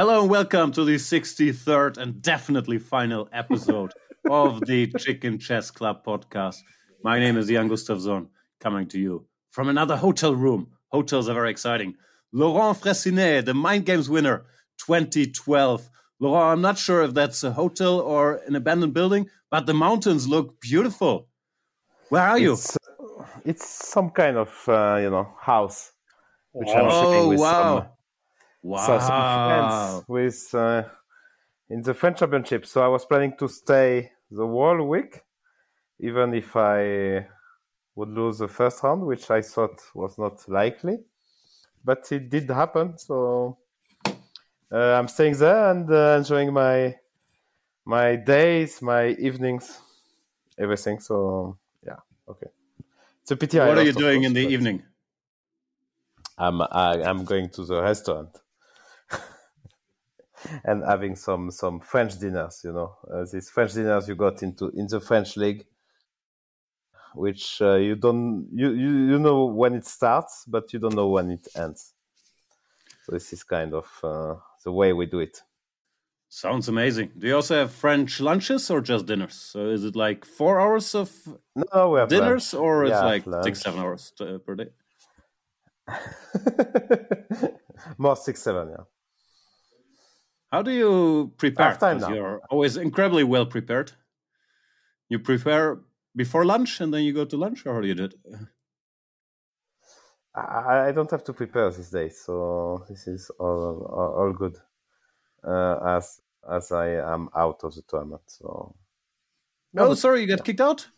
Hello and welcome to the 63rd and definitely final episode of the Chicken Chess Club podcast. My name is Jan Gustafsson, coming to you from another hotel room. Hotels are very exciting. Laurent Fressinet, the Mind Games winner 2012. Laurent, I'm not sure if that's a hotel or an abandoned building, but the mountains look beautiful. Where are you? It's, it's some kind of uh, you know house, which oh, I'm sitting with wow. some Wow. So some friends with uh, in the French Championship. So I was planning to stay the whole week, even if I would lose the first round, which I thought was not likely. But it did happen. So uh, I'm staying there and uh, enjoying my my days, my evenings, everything. So yeah, okay. It's a pity. What are you doing in the evening? I'm I, I'm going to the restaurant. And having some some French dinners. You know, uh, these French dinners you got into in the French league, which uh, you don't you, you you know when it starts, but you don't know when it ends. So this is kind of uh, the way we do it. Sounds amazing. Do you also have French lunches or just dinners? So is it like four hours of no, we have dinners, lunch. or it's yeah, like lunch. six, seven hours per day? More six, seven, yeah. How do you prepare? You're always incredibly well prepared. You prepare before lunch and then you go to lunch, or how do you do it? I, I don't have to prepare these days, so this is all all, all good. Uh, as as I am out of the tournament, so. No, oh, sorry, you got kicked out.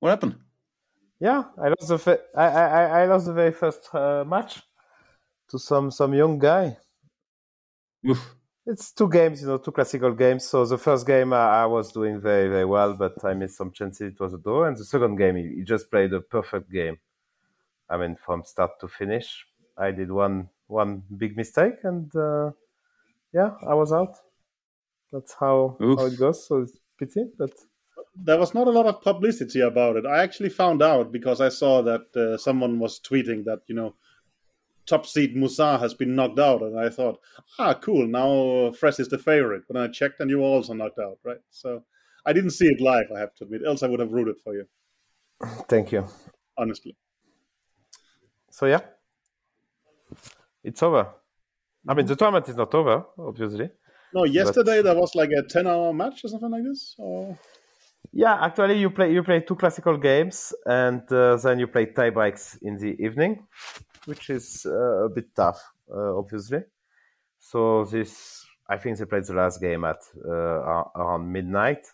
What happened? Yeah, I lost the I, I I lost the very first uh, match to some some young guy Oof. It's two games, you know, two classical games. So the first game uh, I was doing very, very well, but I missed some chances. It was a draw. And the second game, he, he just played a perfect game. I mean, from start to finish, I did one one big mistake, and uh, yeah, I was out. That's how, how it goes. So it's pity, but there was not a lot of publicity about it. I actually found out because I saw that uh, someone was tweeting that you know top seed Moussard has been knocked out, and I thought, ah, cool. Now Fresh is the favorite. But I checked, and you were also knocked out, right? So I didn't see it live. I have to admit. Else I would have rooted for you. Thank you. Honestly. So yeah, it's over. I mean, the tournament is not over, obviously. No, yesterday but... there was like a ten-hour match or something like this. Or... Yeah, actually, you play you play two classical games, and uh, then you play tie breaks in the evening which is uh, a bit tough, uh, obviously. So this, I think they played the last game at uh, around midnight.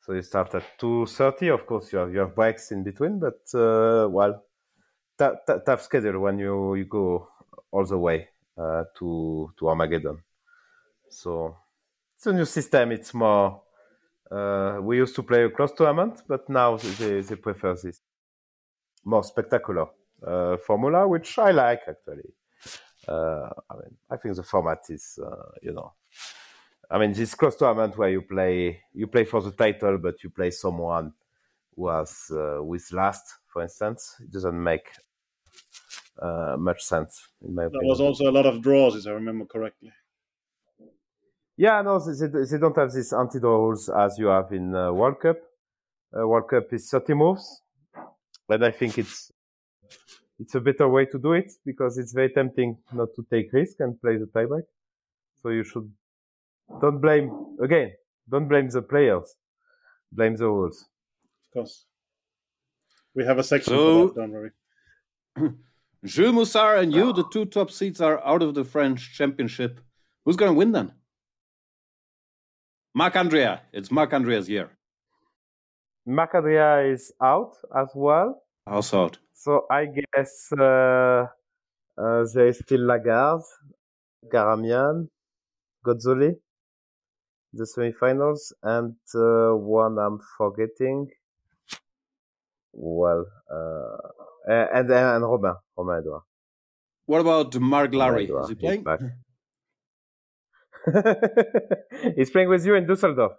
So you start at two thirty. Of course, you have you have breaks in between, but well, t- t- tough schedule when you you go all the way to to Armageddon. So it's a new system. It's more. Uh, we used to play a close tournament, but now they, they prefer this more spectacular formula, which I like actually. Uh, I mean, I think the format is, uh, you know, I mean, this close tournament where you play you play for the title, but you play someone who has uh, with last, for instance. It doesn't make uh, much sense in my opinion. There was also a lot of draws, if I remember correctly. Yeah, no, they, they don't have these anti-draw rules as you have in uh, World Cup. World Cup is 30 moves, but I think it's it's a better way to do it because it's very tempting not to take risk and play the tieback. So you should don't blame again. Don't blame the players. Blame the rules. Of course. We have a section so, for that, don't worry. Jules Moussard and you, the two top seeds, are out of the French championship. Who's going to win then? Marc'Andria. It's Marc'Andria's year. Marc'Andria is out as well. Out? So I guess uh, uh, there is still Lagarde, Gharamian, Gozzoli, the semifinals, and uh, one I'm forgetting. Well, uh, and and Robin, Romain Edouard. What about Marc Lary? Is he playing? He's playing with you in Dusseldorf.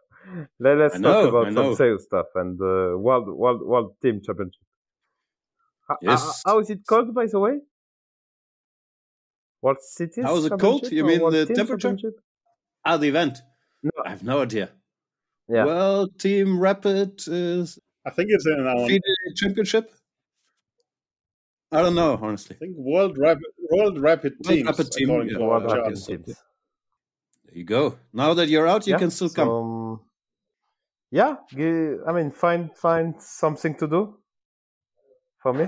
Let, us talk about some sales stuff and uh, world world world team championship. Yes. How, how is it called, by the way? World Cities. How is it cold? Championship You mean the temperature? Championship? Ah, the event. No. I have no idea. Yeah. Well, Team Rapid is I think it's in our. I Championship. I don't know, honestly. I think World Rapid World Rapid World Teams. Rapid Team, yeah. World Rapid charts. Teams. There you go. Now that you're out, you Yeah, can still so, come. um, yeah, I mean, find find something to do for me,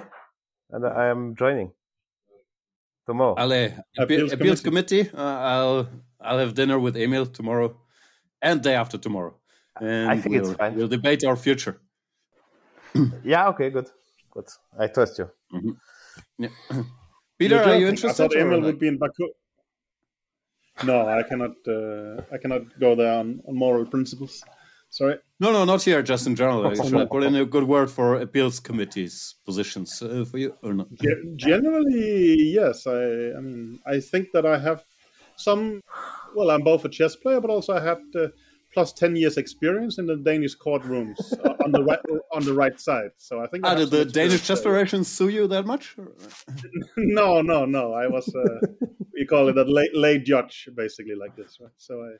and I am joining tomorrow. Ale, Appeals appeals, appeals committee. Uh, I'll I'll have dinner with Emil tomorrow, and day after tomorrow, and think it's we'll, fine. we'll debate our future. yeah, okay, good, good. I trust you. Yeah. Peter, You're you interested? I thought Emil would be in Baku. No, I cannot. Uh, I cannot go there on, on moral principles. Sorry. No, no, not here. Just in general. Uh, Should I put in a good word for appeals committees positions uh, for you or not? Ge- Generally, yes. I, I mean, I think that I have some. Well, I'm both a chess player, but also I had uh, plus ten years experience in the Danish courtrooms uh, on the right on the right side. So I think. I Ah, have did the Danish chess federation sue you that much? no, no, no. I was. Uh, we call it a lay, lay judge, basically, like this, right? So I.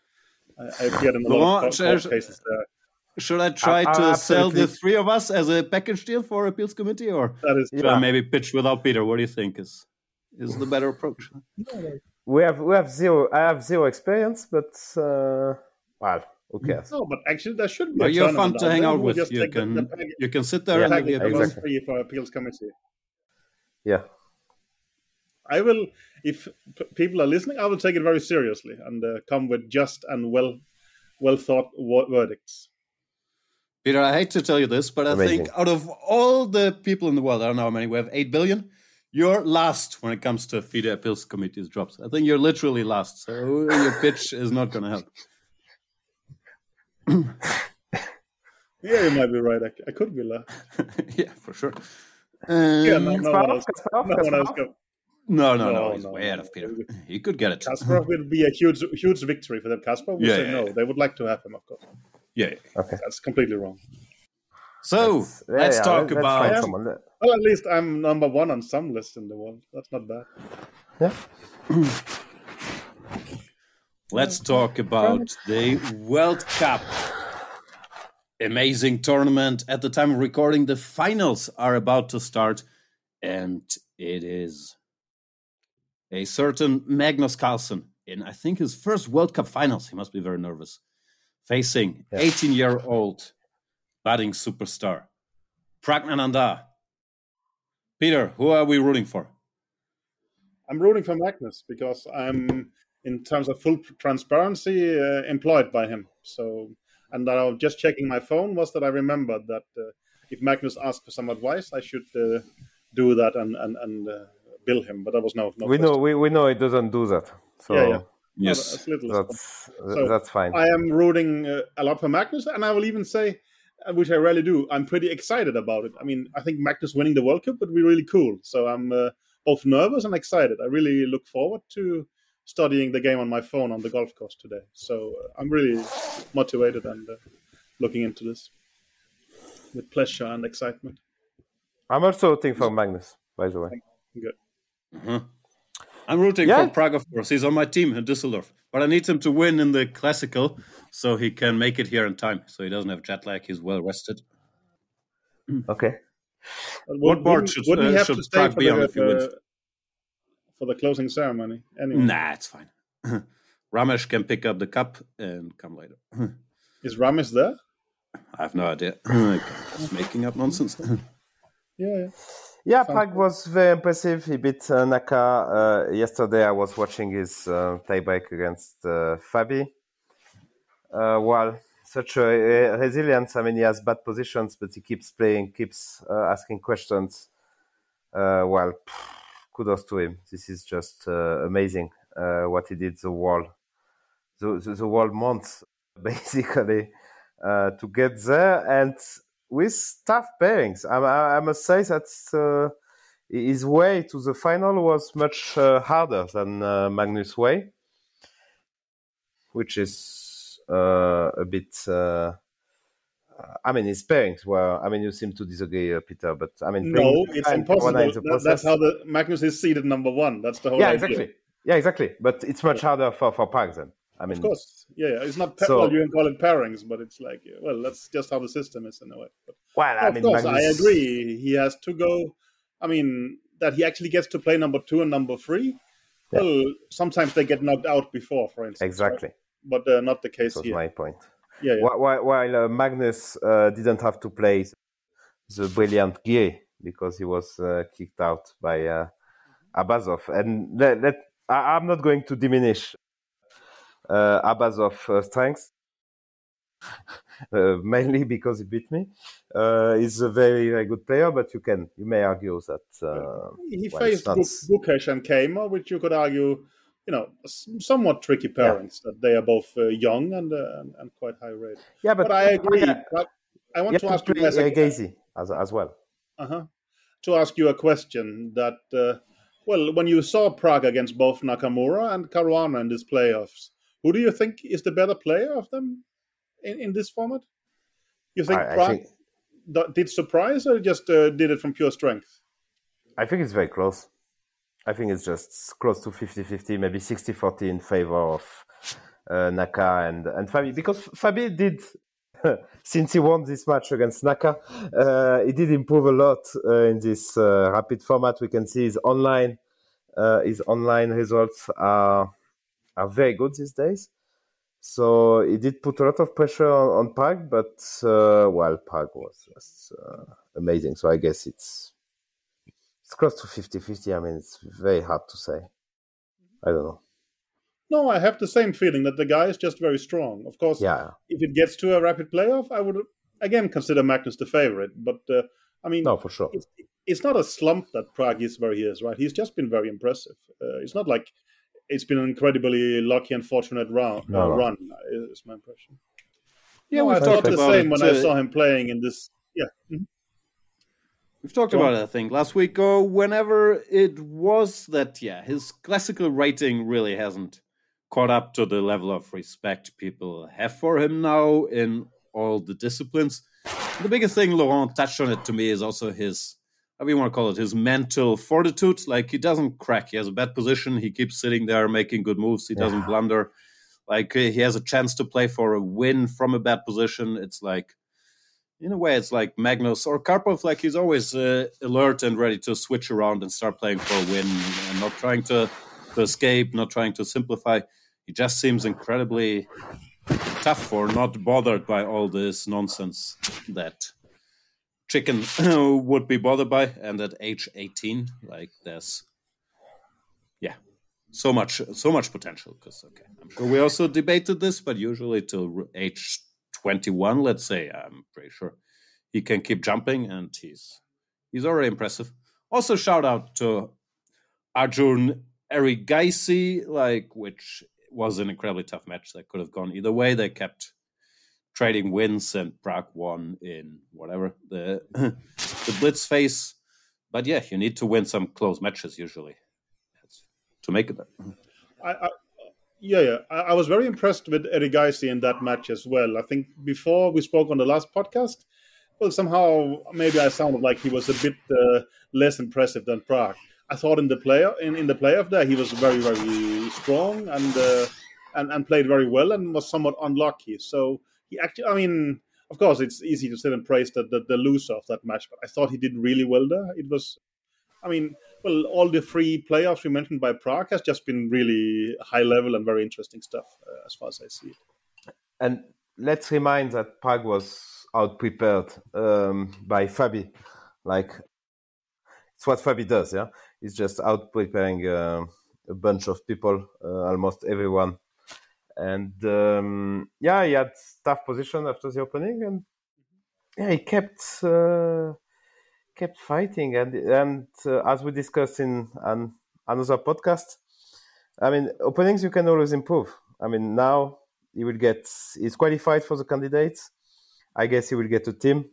I, I appeared in a lot Laurent, of court, court uh, cases there. Should I try Uh, to uh, sell the three of us as a package deal for appeals committee, or That is should Yeah. I maybe pitch without Peter? What do you think is is the better approach? We have we have zero. I have zero experience, but uh, well, who cares? No, but actually, there should be. A you're fun to hang out with. You take the- can the you can sit there Yeah, and package give the goes for appeals committee. Yeah, I will, if p- people are listening, I will take it very seriously and uh, come with just and well, well thought wo- verdicts. Peter, I hate to tell you this, but I think out of all the people in the world, I don't know how many, we have 8 billion. You're last when it comes to FIDE appeals committee's drops. I think you're literally last. So your pitch is not going to help. Yeah, you might be right. I, I could be left. yeah, for sure. Yeah, Um, no, no one else. No one else Kasparov? go. No, no, no, No, He's no, way ahead no. of Peter. He could get it. Kasparov will be a huge, huge victory for them. Kasparov would Yeah, say yeah, no. yeah. They would like to have him, of course. Yeah. yeah. Okay. That's completely wrong. So Let's- yeah, let's yeah, talk let's about. find someone. Let- Well, at least I'm number one on some list in the world. That's not bad. Yeah. Let's talk about the World Cup. Amazing tournament. At the time of recording, the finals are about to start, and it is a certain Magnus Carlsen in, I think, his first World Cup finals. He must be very nervous, facing Yeah. 18 year old budding superstar Praggnanandhaa. Peter, who are we rooting for? I'm rooting for Magnus because I'm, in terms of full transparency, uh, employed by him. So, and I was just checking my phone was that I remembered that uh, if Magnus asked for some advice, I should uh, do that and and and uh, bill him. But that was no. no we know we, we know it doesn't do that. So Yeah, yeah. Yes. As little as that's So, that's fine. I am rooting uh, a lot for Magnus, and I will even say, uh, which I rarely do, I'm pretty excited about it. I mean, I think Magnus winning the World Cup would be really cool. So I'm uh, both nervous and excited. I really look forward to studying the game on my phone on the golf course today. So uh, I'm really motivated and uh, looking into this with pleasure and excitement. I'm also rooting for Magnus, by the way. Good. Uh-huh. I'm rooting Yeah. for Pragg, of course. He's on my team in Düsseldorf. But I need him to win in the Classical so he can make it here in time. So he doesn't have jet lag. He's well rested. Okay. What board should, wouldn't uh, have should to Pragg for be the, on if he wins? uh, for the closing ceremony? Anyway, Nah, it's fine. Ramesh can pick up the cup and come later. is Ramesh there? I have no idea. I'm just making up nonsense. Yeah, yeah. Yeah, Pragg was very impressive. He beat uh, Naka. Uh, yesterday, I was watching his uh, tiebreak against uh, Fabi. Uh, well, such a, resilience. I mean, he has bad positions, but he keeps playing, keeps uh, asking questions. Uh, well, kudos to him. This is just uh, amazing uh, what he did. The world, the, the, the world month, basically, uh, to get there and with tough pairings. I, I, I must say that uh, his way to the final was much uh, harder than uh, Magnus' way, which is uh, a bit. Uh, I mean, his pairings were. I mean, you seem to disagree, uh, Peter, but I mean, No, it's impossible. That- that's how the Magnus is seeded number one. That's the whole Yeah, idea. exactly. Yeah, exactly. But it's much harder for for Pragg then. I mean, of course, yeah, yeah. It's not pa- So- well, you can call it pairings, but it's like well, that's just how the system is in a way. But well, I of mean, course, I agree. He has to go. I mean, that he actually gets to play number two and number three. Well, sometimes they get knocked out before, for instance. Exactly. right? But uh, not the case That here. my point. Yeah, yeah. While, while, uh, Magnus uh, didn't have to play the brilliant Guy because he was uh, kicked out by uh, Abasov. And let, let, I, I'm not going to diminish uh, of uh, strengths, uh, mainly because he beat me. Uh, he's a very, very good player, but you can you may argue that uh, he well, faced not- Gukesh and Keymer, which you could argue, you know, somewhat tricky pairings. That they are both uh, young and, uh, and quite high rated. yeah, but, But I agree. Yeah, But I want to ask to you guys a- uh, as, as well. uh-huh, to ask you a question that, uh, well, when you saw Pragg against both Nakamura and Caruana in these playoffs, who do you think is the better player of them in, in this format? You think I, I Pragg think did surprise or just uh, did it from pure strength? I think it's very close. I think it's just close to 50-50, maybe 60-40 in favor of uh, Naka and, and Fabi. Because Fabi did, since he won this match against Naka, uh, he did improve a lot uh, in this uh, rapid format. We can see his online, uh, his online results are are very good these days. So he did put a lot of pressure on, on Pragg, but uh, well, Pragg was just uh, amazing. So I guess it's it's close to 50-50. I mean, it's very hard to say. I don't know. No, I have the same feeling that the guy is just very strong. Of course, Yeah, if it gets to a rapid playoff, I would again consider Magnus the favorite. But uh, I mean, no, for sure. it's, it's not a slump that Pragg is where he is, right? He's just been very impressive. Uh, it's not like it's been an incredibly lucky and fortunate round, No, uh, no. run. Is my impression. Yeah, No, we've I talked thought the about same it. when I uh, saw him playing in this. Yeah, mhm. We've talked Go about on. it, I think, last week or whenever it was that, yeah, his classical rating really hasn't caught up to the level of respect people have for him now in all the disciplines. The biggest thing, Laurent touched on it to me, is also his, how do you want to call it, his mental fortitude. Like, he doesn't crack. He has a bad position. He keeps sitting there making good moves. He doesn't blunder. Like, he has a chance to play for a win from a bad position. It's like, in a way, it's like Magnus or Karpov. Like he's always uh, alert and ready to switch around and start playing for a win, and not trying to, to escape, not trying to simplify. He just seems incredibly tough or not bothered by all this nonsense that Chicken would be bothered by. And at age eighteen, like there's, yeah, so much, so much potential. Because okay, I'm sure we also debated this, but usually till age 21, let's say, I'm pretty sure he can keep jumping and he's he's already impressive. Also, shout out to Arjun Erigaisi, like which was an incredibly tough match that could have gone either way. They kept trading wins and Pragg won in whatever the the blitz phase. But yeah, you need to win some close matches usually to make it. I, I, yeah, yeah. I, I was very impressed with Erigaisi in that match as well. I think before we spoke on the last podcast, well, somehow maybe I sounded like he was a bit uh, less impressive than Pragg. I thought in the player in, in the playoff there he was very very strong and uh, and and played very well and was somewhat unlucky. So he actually, I mean, of course, it's easy to sit and praise the, the, the loser of that match, but I thought he did really well there. It was, I mean, well, all the three playoffs we mentioned by Pragg has just been really high level and very interesting stuff uh, as far as I see it. And let's remind that Pragg was out prepared um, by Fabi. Like it's what Fabi does. Yeah, he's just out preparing uh, a bunch of people, uh, almost everyone. And um, yeah, he had tough position after the opening, and yeah, he kept uh, kept fighting. And and uh, as we discussed in an, another podcast, I mean, openings you can always improve. I mean, now he will get he's qualified for the candidates. I guess he will get a team,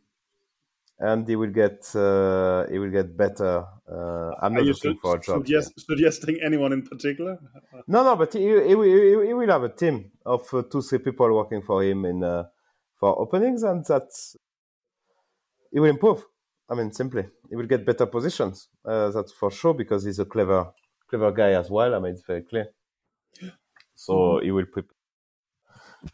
and he will get uh, he will get better. Uh, I'm not looking su- for a job. suggest, suggesting anyone in particular? No, no, but he, he, will- he, he will have a team of uh, two, three people working for him in uh, for openings, and that's he will improve. I mean, simply, he will get better positions. Uh, that's for sure because he's a clever, clever guy as well. I mean, it's very clear. So Mm-hmm. he will prepare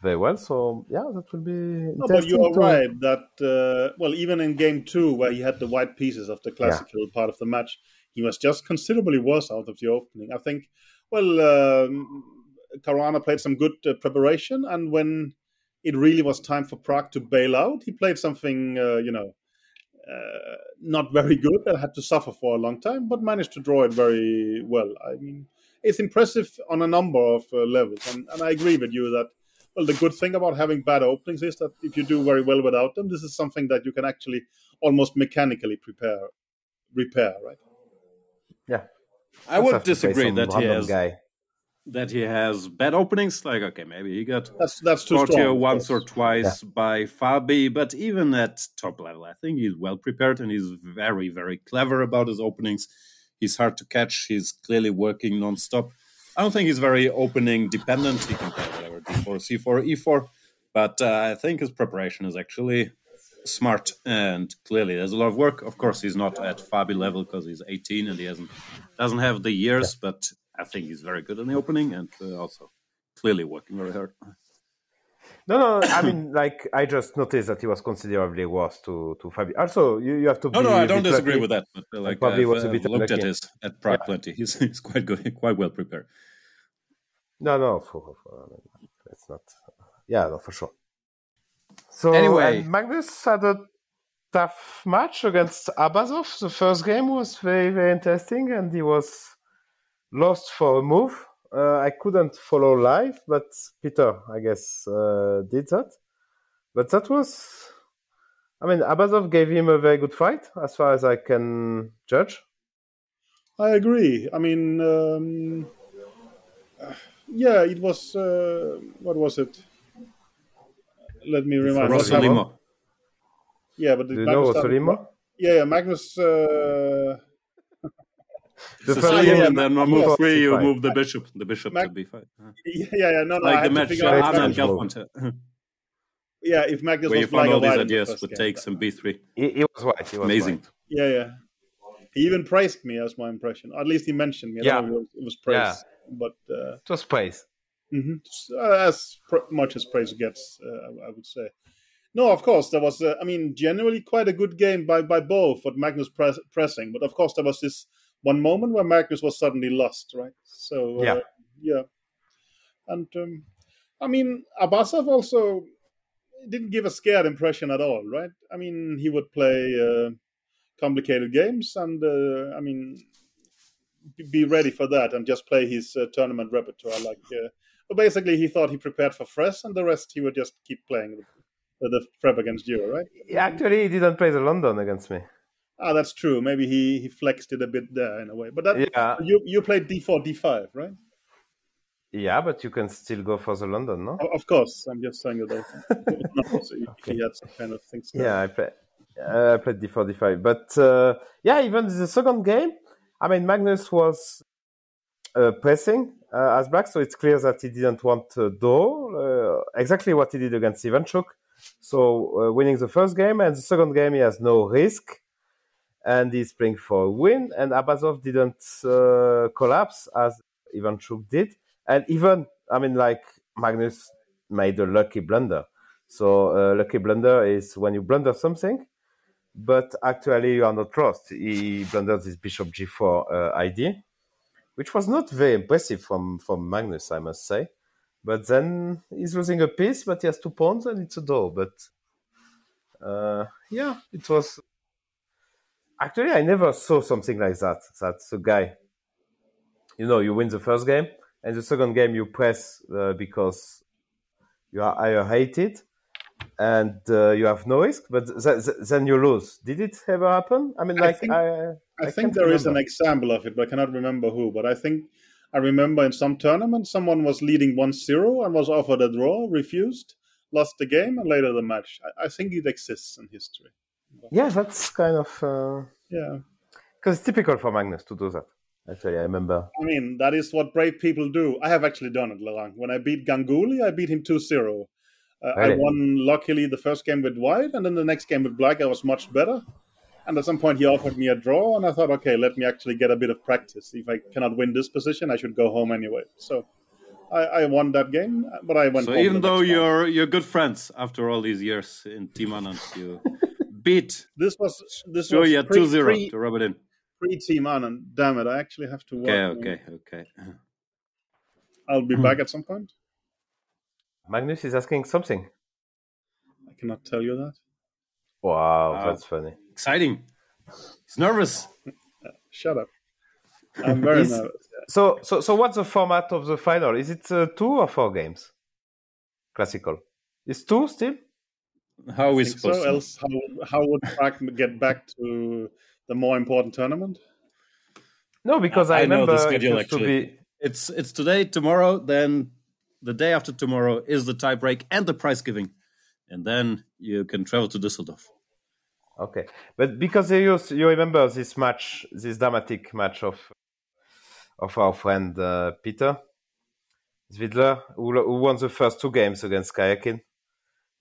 very well. So yeah, that will be. No, but you are to- right that uh, well, even in game two, where he had the white pieces of the classical part of the match, he was just considerably worse out of the opening. I think. Well, um, Caruana played some good uh, preparation, and when it really was time for Pragg to bail out, he played something, uh, you know, uh, not very good and had to suffer for a long time, but managed to draw it very well. I mean, it's impressive on a number of uh, levels, and, and I agree with you that well, the good thing about having bad openings is that if you do very well without them, this is something that you can actually almost mechanically prepare, repair, right? Yeah, I Just would have to play disagree that he has guy. that he has bad openings. Like, okay, maybe he got That's that's too caught strong. here once or course. twice by Fabi, but even at top level, I think he's well prepared and he's very, very clever about his openings. He's hard to catch. He's clearly working nonstop. I don't think he's very opening dependent. He can play d4, c4, e4, but uh, I think his preparation is actually smart and clearly there's a lot of work. Of course, he's not at Fabi level because he's 18 and he hasn't doesn't have the years, but I think he's very good in the opening and uh, also clearly working very hard. No, no. I mean, like I just noticed that he was considerably worse to to Fabi. Also, you, you have to. No, no, I don't disagree lucky. with that. But uh, like probably I've was a uh, bit looked at his at Pragg plenty. He's, he's quite good, quite well prepared. No, no, for, for it's not. Yeah, no, for sure. So Anyway. and Magnus had a tough match against Abasov. The first game was very, very interesting, and he was lost for a move. Uh, I couldn't follow live, but Peter, I guess, uh, did that. But that was, I mean, Abasov gave him a very good fight, as far as I can judge. I agree. I mean, um, yeah, it was. Uh, what was it? Let me remind. Rossolimo. What happened? Yeah, but Do did you know Magnus start- Rossolimo? Yeah, yeah, Magnus. Uh, The So first yeah, yeah, and then on Magnus move three, you c5. move the bishop, the bishop Mag- to b5. Uh, yeah, yeah, yeah, no, no. I Like the had to match figure uh, out Anna and Magnus- strange move. Galfond, Yeah, if Magnus where you was found all these white in the ideas first with takes and b3. He, he was white. He was Amazing. white. Yeah, yeah. He even praised me as my impression. At least he mentioned me. Yeah. don't know if it was, it was praise, but uh, It was praise. mhm. as pr- much as praise gets, uh, I- I would say. No, of course there was. Uh, I mean, generally quite a good game by by both. But Magnus press, pressing, but of course there was this one moment where Magnus was suddenly lost, right? So uh, Yeah. yeah, and um, I mean Abasov also didn't give a scared impression at all, right? I mean, he would play uh, complicated games, and uh, I mean, be- ready for that, and just play his uh, tournament repertoire. Like, uh, but basically, he thought he prepared for Fres, and the rest he would just keep playing the, the Freb against you, right? Actually, he didn't play the London against me. Ah, that's true. Maybe he he flexed it a bit there in a way, but that Yeah, you you played D4, D5, right? yeah, but you can still go for the London, no? Of course, I'm just saying that. so he, he had some kind of things. there. Yeah, I play. Uh, I played D4, D5, but uh, yeah, even the second game, I mean, Magnus was uh, pressing uh, as black, so it's clear that he didn't want uh, Dor, uh, exactly what he did against Ivanchuk. So uh, winning the first game and the second game, he has no risk, and he's playing for a win. And Abasov didn't collapse as Ivanchuk did, and even I mean, like Magnus made a lucky blunder. So uh, lucky blunder is when you blunder something, but actually you are not lost. He blundered this bishop g4 uh, ID, which was not very impressive from from Magnus, I must say. But then he's losing a piece, but he has two pawns and it's a door. But uh, yeah, it was. Actually, I never saw something like that. That's a guy. You know, you win the first game, and the second game you press uh, because you are higher hated, and uh, you have no risk. But th- th- then you lose. Did it ever happen? I mean, I like think- I, I, I think there is an example of it, but I cannot remember who. But I think I remember in some tournament someone was leading 1-0 and was offered a draw, refused, lost the game, and later the match. I, I think it exists in history. yeah, that's kind of because Yeah, because it's typical for Magnus to do that. Actually, I remember. I mean that is what brave people do. I have actually done it, Laurent. When I beat Ganguly, I beat him 2-0. Uh, I won luckily the first game with white, and then the next game with black, I was much better. And at some point, he offered me a draw, and I thought, okay, let me actually get a bit of practice. If I cannot win this position, I should go home anyway. So I, I won that game, but I went. So home even though you're you're good friends after all these years in Team Anand, you beat this was this was Julia pre, 2-0 pre, to rub it in. pre team Anand. Damn it! I actually have to. Okay, work. okay, okay. I'll Hmm. be back at some point. Magnus is asking something. I cannot tell you that. Wow, Wow. that's funny. Exciting. He's nervous. Shut up. I'm very Is- nervous. So, so, so, what's the format of the final? Is it uh, two or four games? Classical. It's two still. How are we I think supposed so. to? Else, how, how would Pragg get back to the more important tournament? No, because I, I know the remember it schedule, used to actually. be. It's it's today, tomorrow, then the day after tomorrow is the tie break and the prize giving. And then you can travel to Düsseldorf. Okay, but because you you remember this match, this dramatic match of of our friend uh, Peter Svidler, who, who won the first two games against Karjakin,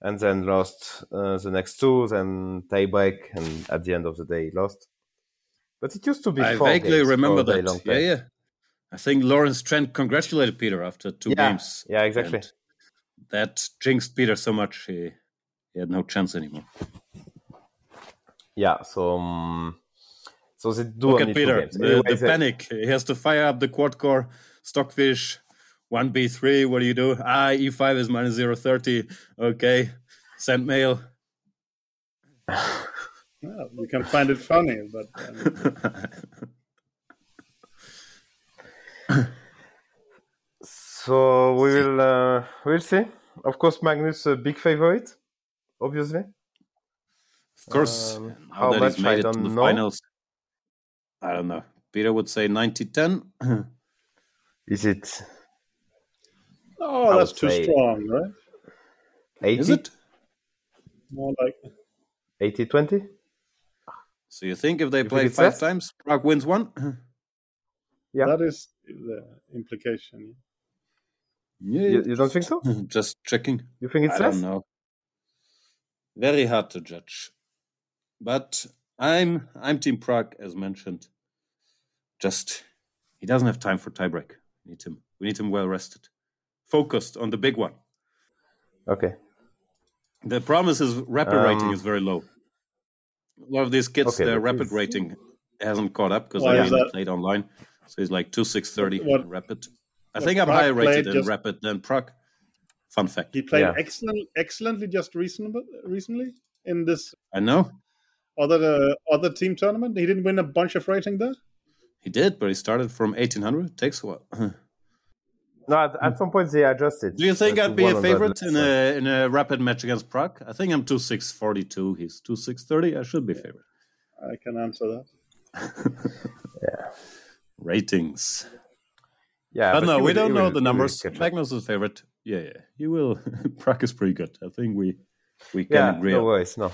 and then lost uh, the next two, then tie break, and at the end of the day, he lost. But it used to be. I vaguely remember that. long Yeah, yeah. I think Lawrence Trent congratulated Peter after two Yeah, games. yeah, exactly. and That jinxed Peter so much he, he had no chance anymore. Yeah, so um, so they do Look at Peter, the, Anyway, the they- panic. He has to fire up the quad core, stockfish, 1b3. What do you do? Ah, e5 is minus 030. Okay, send mail. Well, you can find it funny, but um, So we will uh, we'll see. Of course, Magnus a big favorite, obviously. Of course, Um, how much, he's I made it to don't the know. finals. I don't know. Peter would say 90 10. Is it oh, I that's too strong, right? 80? Is it? More like 80 20? So you think if they You play five less? times, Pragg wins one? Yeah. that is the implication. Yeah. You, you don't think so? Just checking. You think it's I less? don't know. Very hard to judge. But I'm I'm Team Pragg, as mentioned. Just he doesn't have time for tiebreak. We need him. We need him well rested, focused on the big one. Okay. The problem is his rapid rating Um, is very low. A lot of these kids, Okay, their rapid he's- rating hasn't caught up because they is mainly that? played online. So he's like two six thirty What- rapid. I think I'm Pragg higher rated played in just- rapid than Pragg. Fun fact. He played Yeah. excellent, excellently just recent, recently in this I know other uh, other team tournament. He didn't win a bunch of rating there. he did, but he started from eighteen hundred. Takes a while. No, at, at some point they adjusted. Do you think I'd be a favorite in a in a rapid match against Pragg? I think I'm two six forty two. He's two six thirty. I should be favorite. I can answer that. Yeah. Ratings. Yeah, but, no, we don't know the numbers. Magnus is favorite. Yeah, yeah. He will. Pragg is pretty good. I think we we can Yeah, agree. no worries. No.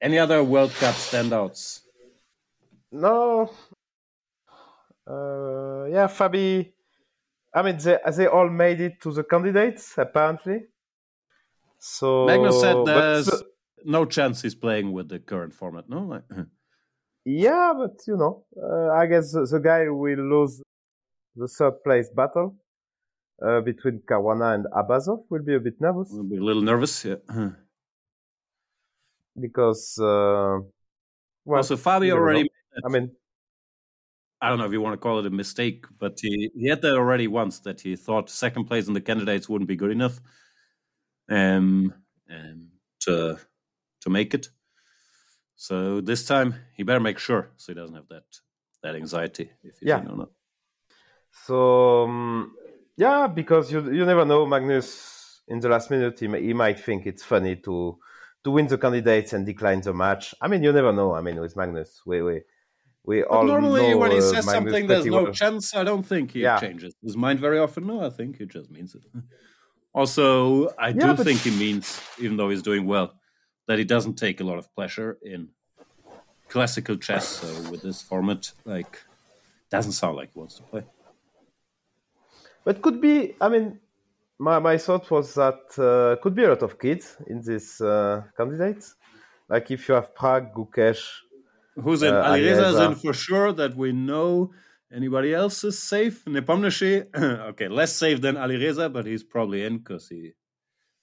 Any other World Cup standouts? No. Uh, yeah, Fabi. I mean, they they all made it to the candidates apparently. So Magnus said there's the- no chance he's playing with the current format. No, like, yeah, but you know, uh, I guess the, the guy will lose the third place battle uh, between Caruana and Abasov. Will be a bit nervous we'll be a little nervous. Yeah. because uh, well, also, Fabi you never already. I mean, I don't know if you want to call it a mistake, but he, he had that already once that he thought second place in the candidates wouldn't be good enough um, um, to to make it. So this time he better make sure so he doesn't have that that anxiety if he's Yeah. in or not. So um, yeah, because you you never know, Magnus. In the last minute, he, he might think it's funny to to win the candidates and decline the match. I mean, you never know. I mean, with Magnus, we we we But all normally, know, when he uh, says something, there's no chance. I don't think he Yeah. changes his mind very often. No, I think he just means it. Also, I Yeah, do but- think he means, even though he's doing well, that he doesn't take a lot of pleasure in classical chess. So with this format, like, doesn't sound like he wants to play. But could be. I mean, my my thought was that uh, could be a lot of kids in these uh, candidates. Like if you have Pragg, Gukesh, Who's in? Uh, Alireza is in for sure that we know. Anybody else is safe? Nepomniachtchi, okay, less safe than Alireza, but he's probably in because he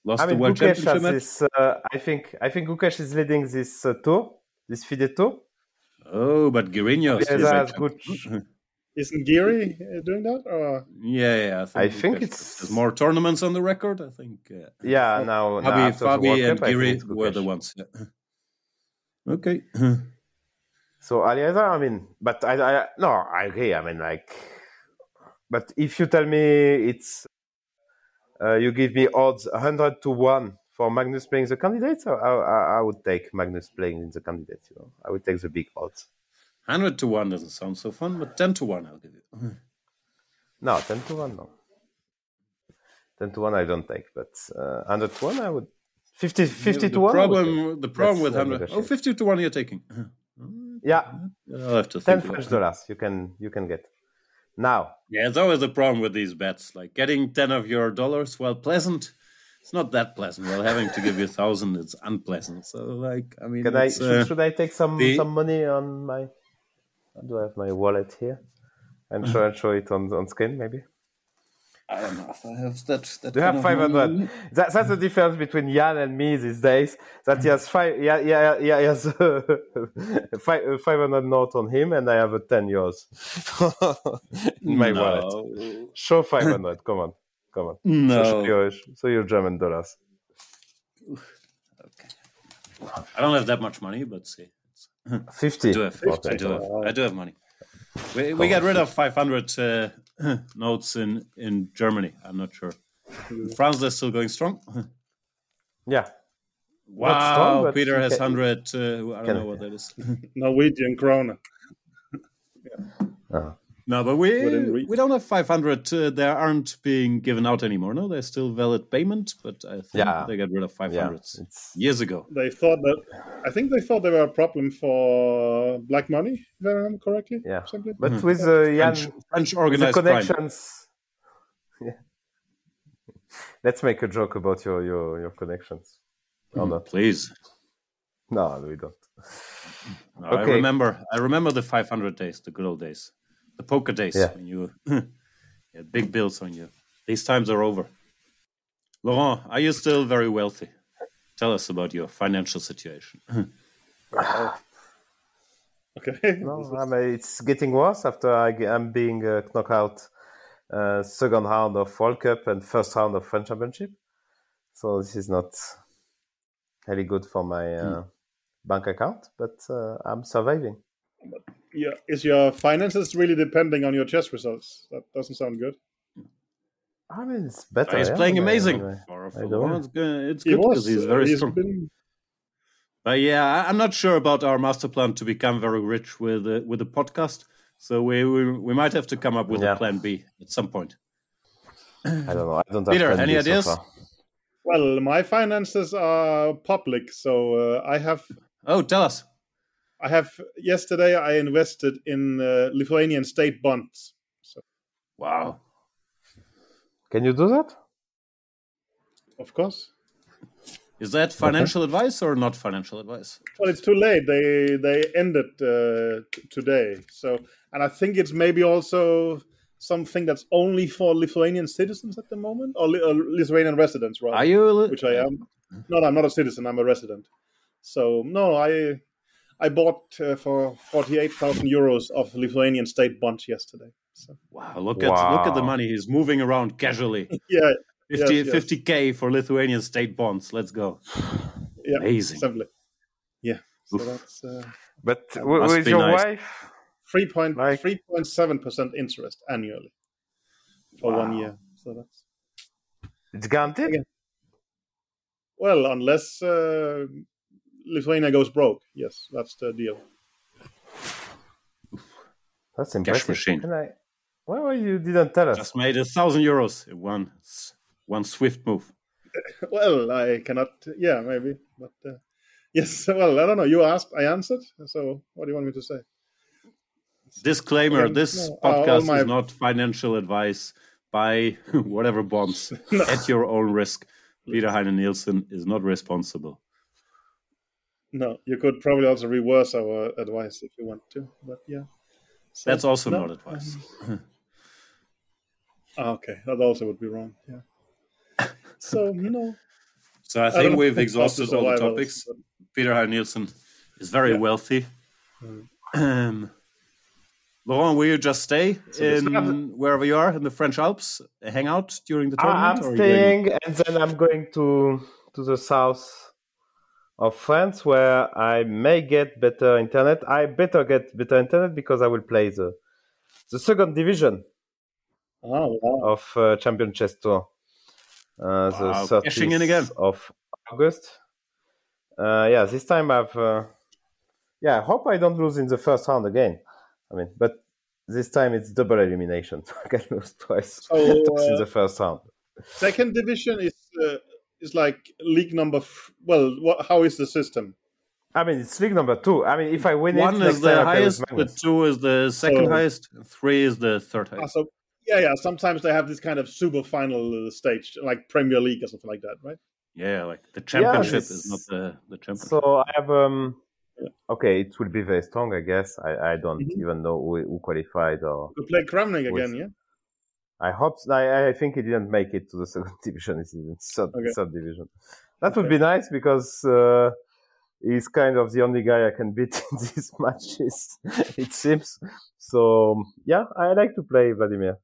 lost I mean, the World Gukesh Championship match. this. Uh, I think I think Gukesh is leading this uh, tour, this FIDE tour. Oh, but Guerino is Alireza the good. Isn't Giri uh, doing that? Or Yeah, yeah. I Gukesh think it's- There's more tournaments on the record. I think. Uh, Yeah, now, now Fabi, after Fabi and Cup, Giri were the ones. Yeah. Okay. So Alireza, I mean, but I, I no, I agree. I mean, like, but if you tell me it's, you give me odds hundred to one for Magnus playing the candidates, I, I, I would take Magnus playing in the candidates. You know, I would take the big odds. 100 to 1 doesn't sound so fun, but 10 to 1 I'll give you. No, ten to one, no. Ten to one, I don't take, but uh, hundred to one, I would. 50, 50 the to one. Would take. problem, the problem with uh, 100. Oh, 50 to 1 you're taking. Yeah, I'll have to ten think. about French dollars. You can you can get. Now, Yeah, it's always a problem with these bets. Like getting 10 of your dollars, well, pleasant. It's not that pleasant. Well, having to give you a thousand, it's unpleasant. So, like, I mean, can I should, uh, should I take some the- some money on my? Do I have my wallet here? And show show it on on screen maybe. I don't know if I have that. you have five hundred? That, that's the difference between Jan and me these days. That he has five. Yeah, yeah, yeah. He has uh, five five hundred note on him, and I have a ten euros in my wallet. No. Show five hundred. Come on, come on. No. So, your, show your German dollars. Okay. I don't have that much money, but see. Fifty. I do have, I do have, I do have money. We, we got rid of 500 uh, notes in, in Germany. I'm not sure. In France, they're still going strong. Yeah. Wow, strong, Peter has can- 100. Uh, I don't know what that is. Norwegian krona. Uh, no, but we we don't have 500. Uh, they aren't being given out anymore. No, they're still valid payment, but I think Yeah. they got rid of yeah. years ago. They thought that. I think they thought they were a problem for black money, if I remember correctly. Yeah. Simply. but Mhm. with uh, Jan, French, French with the organized crime. connections. Yeah. Let's make a joke about your your, your connections. Or not? Please. No, we don't. No, I remember. I remember the 500 days, the good old days, the poker days Yeah. when you had big bills on you. These times are over. Laurent, are you still very wealthy? Tell us about your financial situation. Okay. No, I mean, it's getting worse after I, I'm being uh, knocked out uh, second round of World Cup and first round of French Championship. So this is not really good for my uh, bank account, but uh, I'm surviving. Yeah. Is your finances really depending on your chess results? That doesn't sound good. I mean, it's better. he's yeah, playing I- amazing. anyway. For, for I don't Laurent, it's good, it's good because was. he's uh, very he's strong. been- But yeah, I- I'm not sure about our master plan to become very rich with uh, with the podcast. So we, we we might have to come up with Yeah. a plan B at some point. I don't know. I don't have Peter, plan any B so ideas? far. Well, my finances are public, so uh, I have Oh, tell us. I have yesterday I invested in uh, Lithuanian state bonds. So Wow. Can you do that? of course, Is that financial advice or not financial advice? well, it's too late. They they ended uh, t- today. So, and I think it's maybe also something that's only for Lithuanian citizens at the moment, or li- uh, Lithuanian residents, rather. Are you? which I am. No, I'm not a citizen. I'm a resident. So no, I I bought uh, for forty eight thousand euros of Lithuanian state bonds yesterday. So Wow! Look at look at the money. He's moving around casually. yeah, 50, Yes, yes. 50k for Lithuanian state bonds. Let's go. yeah, Amazing. simply. Yeah. So Oof. that's uh, But That w- with your nice. wife, three point Like- three point seven percent interest annually for one year. So that's it's guaranteed. Again. well, unless uh, Lithuania goes broke. Yes, that's the deal. That's impressive. machine. Can I? Well, you didn't tell us. Just made a thousand euros in one one swift move. Well, I cannot. Yeah, maybe, but uh, yes. Well, I don't know. You asked, I answered. So, what do you want me to say? Disclaimer: Again, This no, uh, podcast my- is not financial advice. Buy whatever bonds at your own risk. Peter Heine Nielsen is not responsible. No, you could probably also reverse our advice if you want to, but yeah. So, That's also no, not advice. Um, okay, that also would be wrong. Yeah. So no. So I think I we've exhausted all the topics. But... Peter Heine Nielsen is very yeah. wealthy. Mm. Um, Laurent, will you just stay so in wherever you are in the French Alps, hang out during the tournament? I'm staying, and then I'm going to to the south of France, where I may get better internet. I better get better internet because I will play the the second division oh, wow. of uh, Champion Chess Tour. Uh, the wow. 30th in again. of August. Uh, yeah, this time I've. Uh, yeah, I hope I don't lose in the first round again. I mean, but this time it's double elimination. So I can lose twice, so, in the first round. Second division is uh, is like league number. F- well, what, how is the system? I mean, it's league number two. I mean, if I win one it, is the highest, but two is the second so, highest, three is the third ah, highest. so yeah, yeah. Sometimes they have this kind of super final stage, like Premier League or something like that, right? Yeah, like the championship yeah, is not the the championship. So I have um. Okay, it will be very strong, I guess. I, I don't mm-hmm. even know who, who qualified or. To play Kramnik again, yeah. I hope. I, I think he didn't make it to the second division. He's in sub, okay. subdivision. That would be nice because uh, he's kind of the only guy I can beat in these matches. it seems. So yeah, I like to play Vladimir.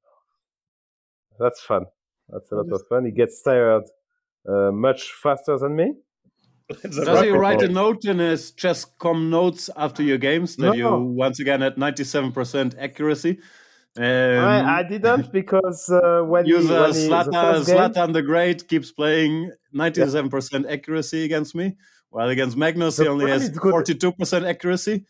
That's fun. That's a lot of fun. He gets tired uh, much faster than me. Does he write a note in his chess.com notes after your games that no. you once again at 97% accuracy? Um, I, I, didn't because uh, when user he, when Zlatan, the Zlatan the Great keeps playing 97% yeah. accuracy against me, while against Magnus the he only has 42% accuracy.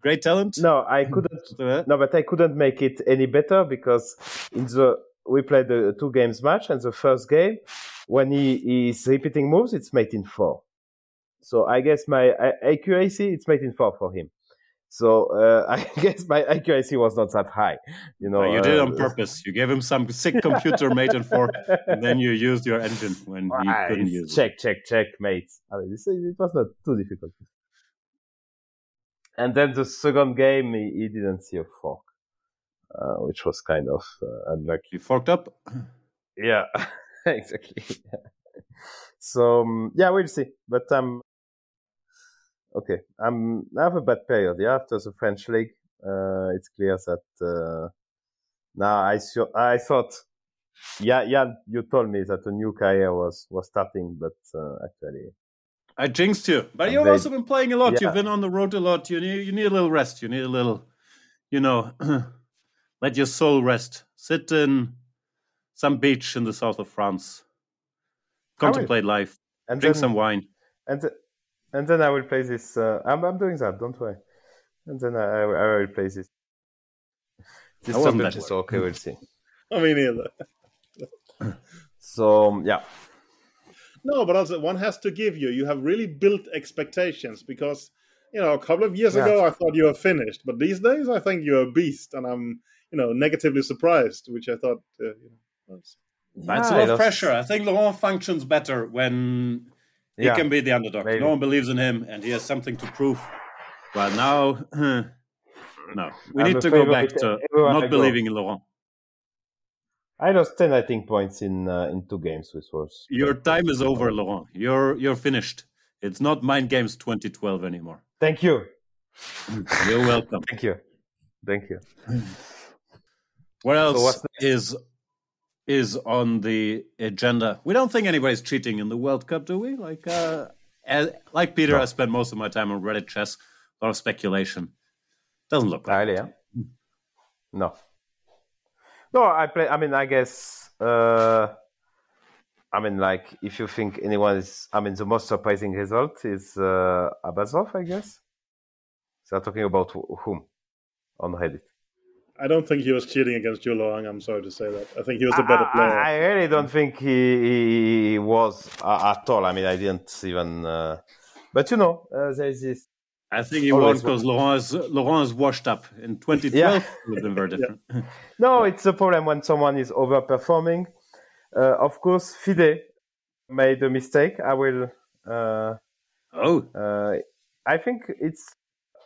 Great talent. No, I couldn't. no, but I couldn't make it any better because in the we played the two games match, and the first game when he is repeating moves, it's made in four. So I guess my accuracy it's made in four for him. So uh, I guess my accuracy was not that high. You know, you did it on uh, purpose. You gave him some sick computer made in four, and then you used your engine when he couldn't use check, it. Check, check, check, mate. I mean, it was not too difficult. And then the second game, he, he didn't see a fork, uh, which was kind of uh, unlucky. He forked up. Yeah, exactly. so um, yeah, we'll see. But um, okay, I'm I have a bad period. Yeah, after the French league, uh, it's clear that uh, now I I thought, yeah, yeah, you told me that a new career was was starting, but uh, actually. I jinxed you, but you've also been playing a lot. Yeah. You've been on the road a lot. You need you need a little rest. You need a little, you know, let your soul rest. Sit in some beach in the south of France. Contemplate life. And drink then, some wine. And and then I will play this. Uh, I'm, I'm doing that. Don't worry. And then I, I will play this. This subject is okay. We'll see. I mean, either. so um, yeah. No, but also one has to give you. You have really built expectations because you know a couple of years yeah. ago I thought you were finished, but these days I think you're a beast, and I'm you know negatively surprised, which I thought uh, you know. Was... Yeah, it's a lot of pressure. I think Laurent functions better when he yeah, can be the underdog. Maybe. No one believes in him, and he has something to prove. Well, now, no, we I'm need to go back to not believing in Laurent. I lost ten, I think, points in uh, in two games, which was your time is over, Laurent. You're you're finished. It's not Mind Games 2012 anymore. Thank you. You're welcome. Thank you. Thank you. What else so is is on the agenda. We don't think anybody's cheating in the World Cup, do we? Like, uh, as, like Peter, no. I spend most of my time on Reddit chess. A lot of speculation. Doesn't look like really, yeah. No. No, I play. I mean, I guess. Uh, I mean, like, if you think anyone is, I mean, the most surprising result is uh, Abasov, I guess. So, are talking about whom on Reddit? I don't think he was cheating against Zhu Long. I'm sorry to say that. I think he was a better I, player. I, really don't think he, he was uh, at all. I mean, I didn't even. Uh, but you know, uh, there's this. I think he won because Laurent is, Laurent is washed up. In 2012, yeah. it would been very different. yeah. No, it's a problem when someone is overperforming. Uh, of course, Fide made a mistake. I will. Uh, oh. Uh, I think it's.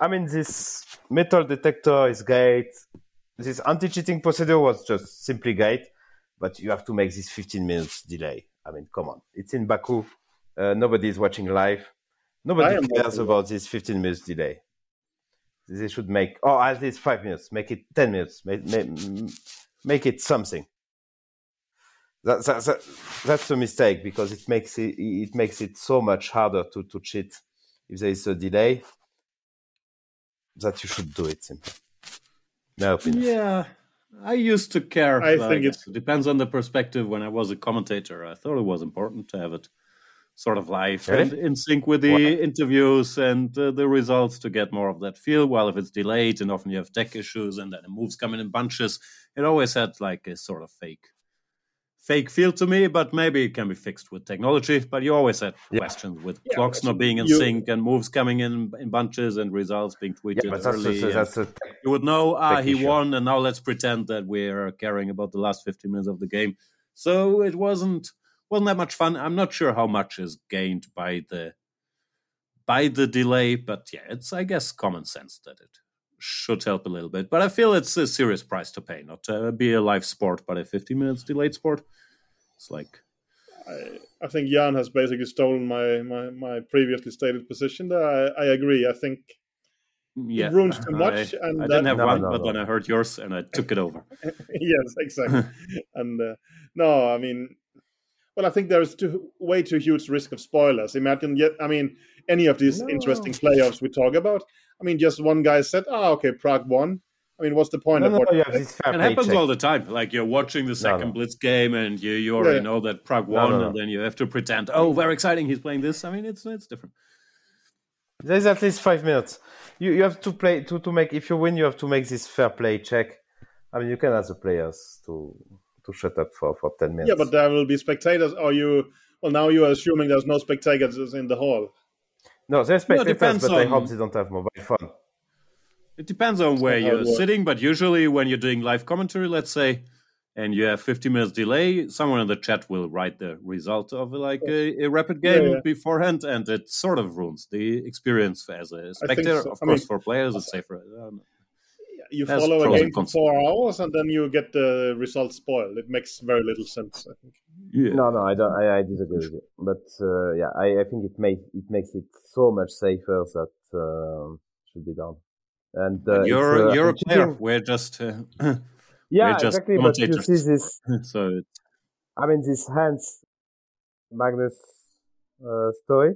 I mean, this metal detector is great. This anti-cheating procedure was just simply great, but you have to make this 15 minutes delay. I mean, come on, it's in Baku. Uh, nobody is watching live. Nobody cares about this 15 minutes delay. They should make, oh, at least five minutes. Make it 10 minutes. Make, make, make it something. That, that, that, that's a mistake because it makes it, it makes it so much harder to, to cheat if there is a delay that you should do it simply. My opinion. Yeah, I used to care. I think guess it depends on the perspective. When I was a commentator, I thought it was important to have it sort of live Really? and in sync with the Why? interviews and uh, the results to get more of that feel. While if it's delayed and often you have tech issues and then the moves coming in bunches, it always had like a sort of fake. Fake feel to me, but maybe it can be fixed with technology. But you always had Yeah. questions with Yeah, clocks not being in you- sync and moves coming in in bunches and results being tweeted Yeah, but that's, early. a, that's a you would know ah he Technician. won and now let's pretend that we're caring about the last 15 minutes of the game so it wasn't wasn't that much fun i'm not sure how much is gained by the by the delay but yeah it's i guess common sense that it should help a little bit but i feel it's a serious price to pay not to be a live sport but a 15 minutes delayed sport it's like I, I think Jan has basically stolen my, my, my previously stated position there. I, I agree. I think yeah ruins too much, I, and I didn't have No, one no, but no. then i heard yours and i took it over yes, exactly. and uh, no, I mean, well, I think there's too, way too huge risk of spoilers. Imagine, yet, I mean, any of these No. interesting playoffs we talk about. I mean, just one guy said, "Ah, okay, Pragg won." I mean, what's the point no, of no, what? you have It play happens check. all the time. Like you're watching the second no. Blitz game, and you, you already Yeah. know that Pragg No, won, no, no. and then you have to pretend, oh, very exciting, he's playing this. I mean, it's it's different. There's at least five minutes. You you have to play to, to make if you win you have to make this fair play check. I mean you can ask the players to to shut up for, for ten minutes. Yeah, but there will be spectators. Are you? Well, now you are assuming there's no spectators in the hall. No, there's No, it spectators, depends but I on- hope they don't have mobile phone. It depends on where you're works. sitting, but usually when you're doing live commentary, let's say, and you have 50 minutes delay, someone in the chat will write the result of like a, a rapid game yeah. beforehand, and it sort of ruins the experience as a think spectator. so. Of I course, mean- for players, it's safer. I don't know. You There's follow a game for four hours, and then you get the results spoiled. It makes very little sense. I think. Yeah. No, no, I don't. I, I disagree with you. But uh, yeah, I, I think it makes it makes it so much safer that um should be done. And uh, And you're uh, you're a cheating- player. We're just uh, Yeah, we're just exactly. But you see this. so it's I mean, this Hans Magnus uh, story.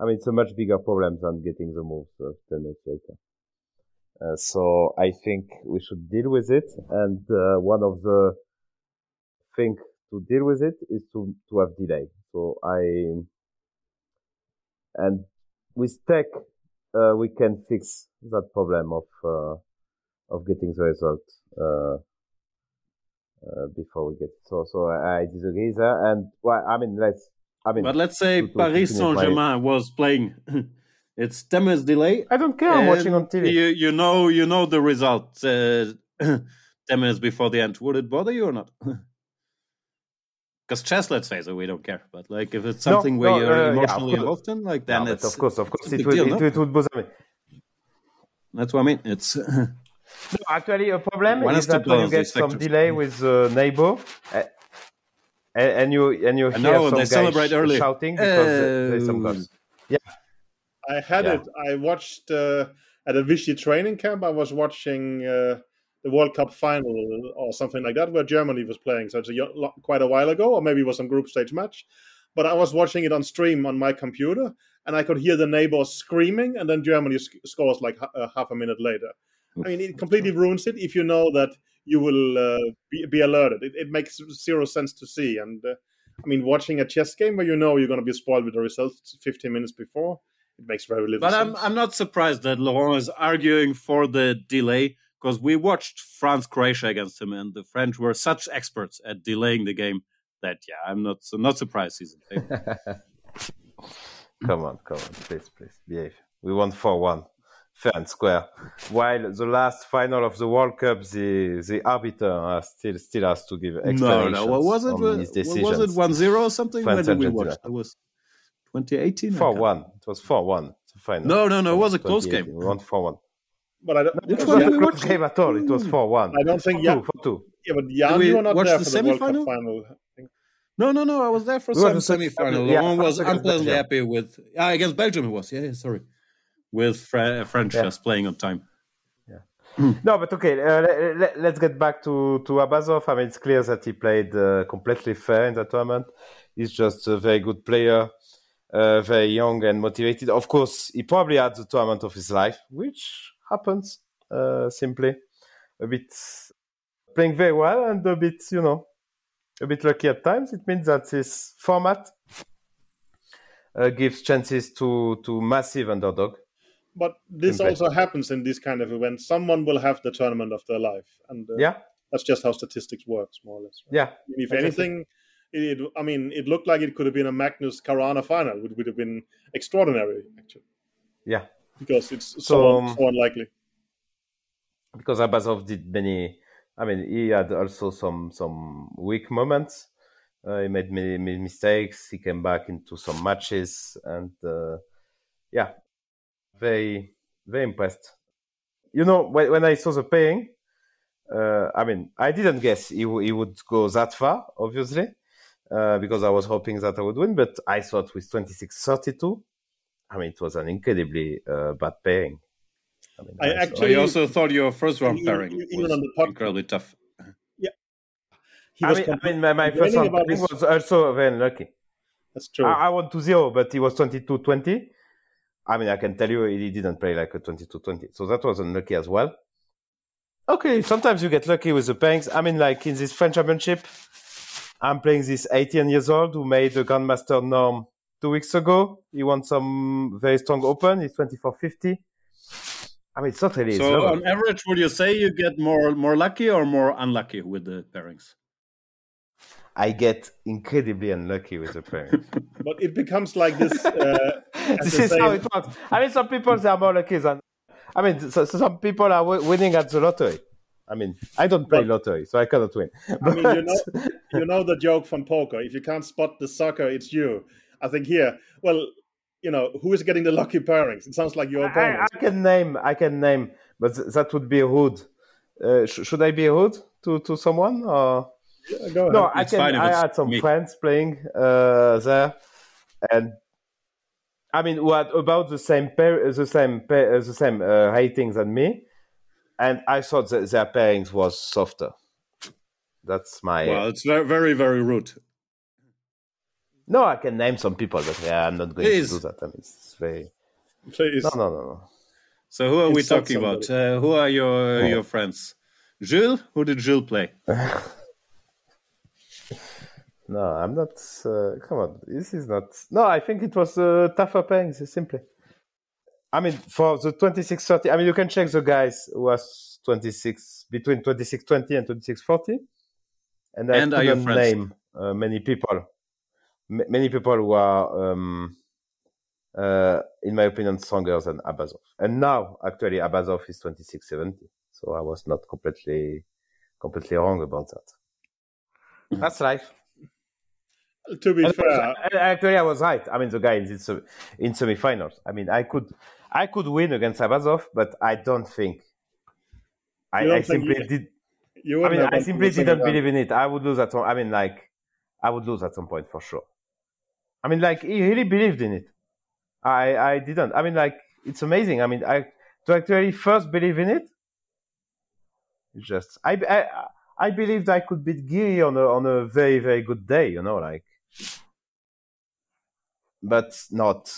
I mean, it's a much bigger problem than getting the moves uh, ten minutes later. Uh, so I think we should deal with it, and uh, one of the things to deal with it is to to have delay. So I and with tech uh, we can fix that problem of uh, of getting the result. Uh, uh, before we get so so I, I disagree there and well I mean let's I mean But let's say to- to Paris Saint Germain was playing. it's 10 minutes delay. I don't care I'm watching on TV You you know you know the result uh, 10 minutes before the end. Would it bother you or not? Because chess, let's face it, we don't care. But like if it's No, something where no, you're uh, emotionally course. involved in, like then but it's of course of course a it would, deal, it, no? it would bother me that's what I mean. It's no, actually a problem One has is that when you get some factors. delay with the neighbor uh, and, and you and you I hear know, some they guys sh- shouting because there- there's some Oh. guys. I had Yeah. it. I watched uh, at a Vichy training camp. I was watching uh, the World Cup final or something like that, where Germany was playing. So it's a, quite a while ago, or maybe it was some group stage match. But I was watching it on stream on my computer, and I could hear the neighbors screaming, and then Germany sc- scores like ha- uh, half a minute later. I mean, it completely ruins it if you know that you will uh, be, be alerted. It, it makes zero sense to see. And uh, I mean, watching a chess game where you know you're going to be spoiled with the results 15 minutes before, it makes very little But sense. I'm I'm not surprised that Laurent is arguing for the delay because we watched France Croatia against him, and the French were such experts at delaying the game that yeah, I'm not so not surprised he's in favor. come on come on please please behave we won 4-1 fair and square while the last final of the World Cup the the arbiter uh, still still has to give no, explanations no. no, What was it? on What was decisions. it? One zero or something? France when did we Argentina. watch? That was 2018. 4 1. It was four one. final. No, no, no. It was a close game. We won four one. But I don't, It Which was one not a we close watch? game at all. It was four one. I don't think For yeah, two, for two. yeah, but Jan, we you were not there the for the World Cup final. No, no, no. I was there for We some the semi-final. yeah, one was unpleasantly Belgium. happy with ah, against Belgium. It was yeah, yeah sorry, with Fre- French Yeah. just playing on time. No, but okay. Uh, let, let, us get back to to Abasov. I mean, it's clear that he played uh, completely fair in the tournament. He's just a very good player, uh, very young and motivated. Of course, he probably had the tournament of his life, which happens uh, simply a bit playing very well and a bit, you know, a bit lucky at times. It means that this format uh, gives chances to to massive underdog. But this Simply. also happens in this kind of event. Someone will have the tournament of their life, and uh, Yeah, that's just how statistics works, more or less. yeah. If Exactly. anything, it, I mean, it looked like it could have been a Magnus Caruana final, which would have been extraordinary, actually, Yeah, because it's so, So, um, so unlikely. because Abasov did many. I mean, he had also some some weak moments. Uh, he made many, many mistakes. He came back into some matches, and uh, yeah, very very impressed. You know, when, when I saw the paying, uh, I mean, I didn't guess he, w- he would go that far, obviously, uh, because I was hoping that I would win. But I thought with 26-32, I mean, it was an incredibly uh, bad pairing. I mean, I saw- actually- I also thought your first round Even- pairing even was on the pod- incredibly tough. He I was mean, I mean, my, my first complaining round pairing his- was also very lucky. That's true. I, I won 2-0, but he was 22-20. I mean, I can tell you he didn't play like a 22-20. So that was unlucky as well. Okay, sometimes you get lucky with the pairings. I mean, like in this French Championship, I'm playing this 18 years old who made the Grandmaster norm two weeks ago. He won some very strong open. He's 24-50. I mean, it's not really So on average, would you say you get more more lucky or more unlucky with the pairings? I get incredibly unlucky with the pairing. but it becomes like this. Uh, this the is how it works. I mean, some people they are more lucky than. I mean, so, so some people are wi- winning at the lottery. I mean, I don't play But- lottery, so I cannot win. I mean, you know, you know the joke from poker. If you can't spot the sucker, it's you. I think here, well, you know, who is getting the lucky pairings? It sounds like your I, opponent. I can name, I can name, but th- that would be a hood. Uh, sh- should I be a hood to, to someone? Or Yeah, go ahead. no, I can. fine I had some me. friends playing uh, there, and I mean, what about the same pair, the same pair, the same uh, ratings than me, and I thought that their pairings was softer. That's my. Well, it's very, very, very rude. no, I can name some people, but yeah, I'm not going Please. to do that. I mean, it's very. Please. No, no, no, no. So who are we Insult talking about? Uh, who are your Oh. your friends? Jules? Who did Jules play? No, I'm not. Uh, come on, this is not. No, I think it was uh, tougher pairings, simply. I mean, for the 2630, I mean, you can check the guys who was 26 between 2620 and 2640, and I And are couldn't friends? name uh, many people. M- many people who are, um, uh, in my opinion, stronger than Abasov. And now, actually, Abasov is 2670, so I was not completely, completely wrong about that. That's life. To be And fair, also, actually, I was right. I mean, the guy in semi in semifinals. I mean, I could, I could win against Abasov, but I don't think. I, don't I think simply you- did. you I mean, I simply didn't believe in it. I would lose at some. I mean, like, I would lose at some point for sure. I mean, like, he really believed in it. I, I didn't. I mean, like, it's amazing. I mean, I to actually first believe in it. Just, I, I, I believed I could beat Giri on a on a very very good day. You know, like, but not,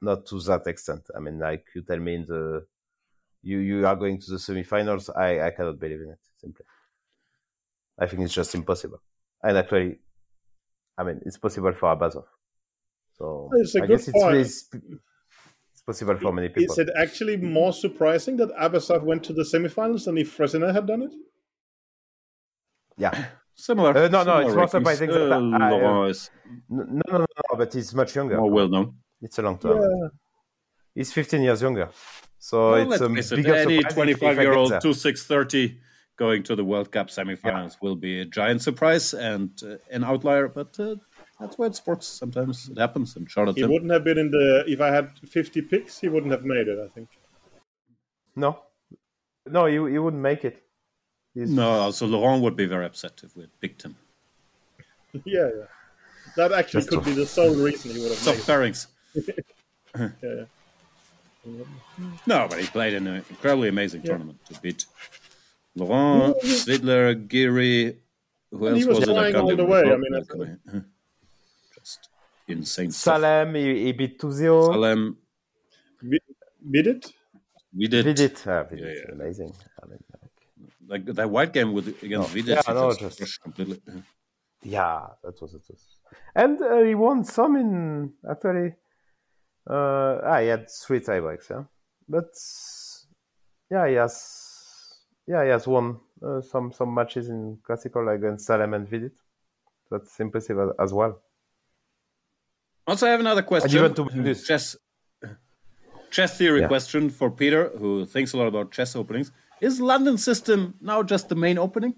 not to that extent. I mean, like, you tell me in the, you you are going to the semifinals. I I cannot believe in it. Simply. I think it's just impossible. And actually, I mean, it's possible for Abasov. So It's a I good guess it's, really, it's possible for many people. Is it actually more surprising that Abasov went to the semifinals than if Fressinet had done it? Yeah. Similar. Uh, no, no, it's more rankings. surprising that Uh, I- I, uh, No, no, no, no, but he's much younger. more well known. It's a long term. He's 15 years younger. So Well, it's a face it, bigger any surprise if- if I 25 get year old there. 2630 going to the World Cup semifinals will be a giant surprise and uh, an outlier, but uh, that's why it sports Sometimes it happens. And shout out He wouldn't have been in the. If I had 50 picks, he wouldn't have made it. I think. No, no, you you wouldn't make it. He's- No, also Laurent would be very upset if we had picked him. yeah, yeah. That actually Just could to- be the sole reason he would have Soft made pairings. it. Yeah, yeah. No, but he played in an incredibly amazing Yeah. tournament to beat Laurent, Yeah, yeah. Svidler, Giri. Who And else he was was it? I flying all the way. I mean, Like, that's- uh, Just insane. Salem, he, he beat 2-0. Salem, Did it? we did. Vidit, ah, Vidit, Yeah, yeah. amazing. I mean, like, Like that white game with against No. Vidit. Yeah, he no, just just- completely. yeah, that was it. Was. And uh, he won some in actually. Uh, ah, he had three tiebreaks, yeah. But yeah, he has. Yeah, he has won uh, some some matches in classical against Salem and Vidit. That's impressive as, as well. Also, I have another question. even to win this. Chess, chess theory Yeah. question for Peter, who thinks a lot about chess openings. Is London system now just the main opening?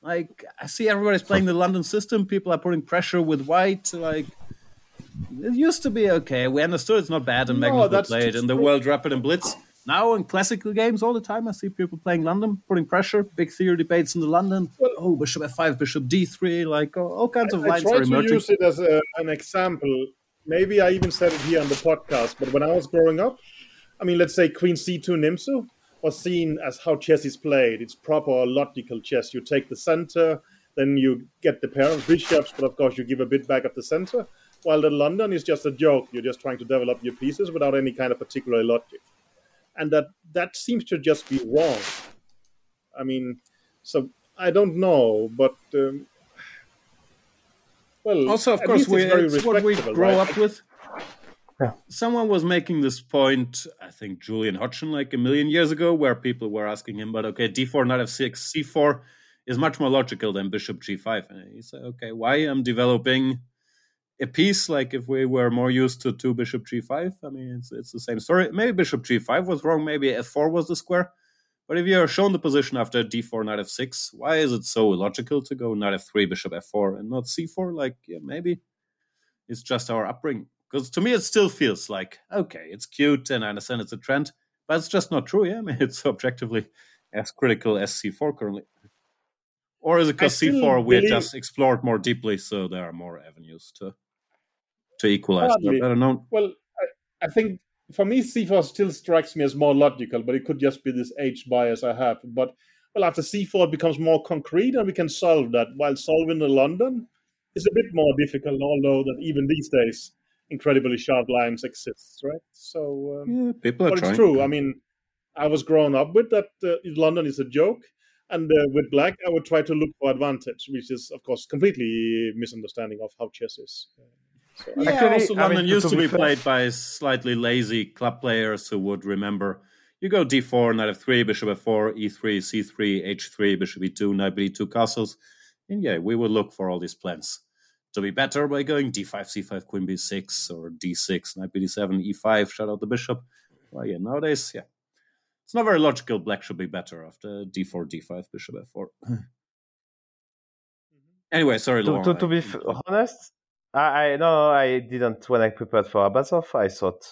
Like, I see everybody's playing the London system. People are putting pressure with white. Like, it used to be okay. We understood it's not bad, and No, Magnus would that's play it in the true. World Rapid and Blitz. Now in classical games, all the time, I see people playing London, putting pressure. Big theory debates in the London. Well- oh, Bishop F5, Bishop D3, like all, all kinds of I lines try are to emerging. use it as a, an example. Maybe I even said it here on the podcast, but when I was growing up, I mean, let's say Queen C2 Nimzo was seen as how chess is played. It's proper logical chess. You take the center, then you get the pair of bishops, but of course you give a bit back of the center. While the London is just a joke. You're just trying to develop your pieces without any kind of particular logic. And that that seems to just be wrong. I mean, so I don't know, but um, well, also of course we, it's very it's what we grow right? up with Yeah. someone was making this point i think julian hodgson like a million years ago where people were asking him but okay d4 knight f6 c4 is much more logical than bishop g5 and he said okay why i'm developing a piece like if we were more used to two bishop g5 i mean it's, it's the same story maybe bishop g5 was wrong maybe f4 was the square but if you're shown the position after d4 knight f6 why is it so illogical to go knight f3 bishop f4 and not c4 like yeah, maybe it's just our upbringing. Because to me, it still feels like, okay, it's cute and I understand it's a trend, but it's just not true. Yeah, I mean, it's objectively as critical as C4 currently. Or is it because C4 we believe- just explored more deeply, so there are more avenues to to equalize? I don't know. Well, I, I think for me, C4 still strikes me as more logical, but it could just be this age bias I have. But well, after C4, it becomes more concrete, and we can solve that. While solving the London is a bit more difficult, although that even these days, incredibly sharp lines exist, right? So, um, Yeah, people are but trying. it's true. I mean, I was grown up with that. Uh, London is a joke. And uh, with black, I would try to look for advantage, which is, of course, completely misunderstanding of how chess is. So I Yeah, Actually, also I London mean, used to to be be fair- played by slightly lazy club players who would remember you go d4, knight f3, bishop f4, e3, c3, h3, bishop e2, knight b2 castles. And yeah, we would look for all these plans to be better by going d5, c5, queen b6, or d6, knight b7, e5, shut out the bishop. Well, yeah, nowadays, yeah. It's not very logical black should be better after d4, d5, bishop f4. anyway, sorry, to, Laurent. to, to be I- f- honest, I, I no, I didn't. When I prepared for Abasov, I thought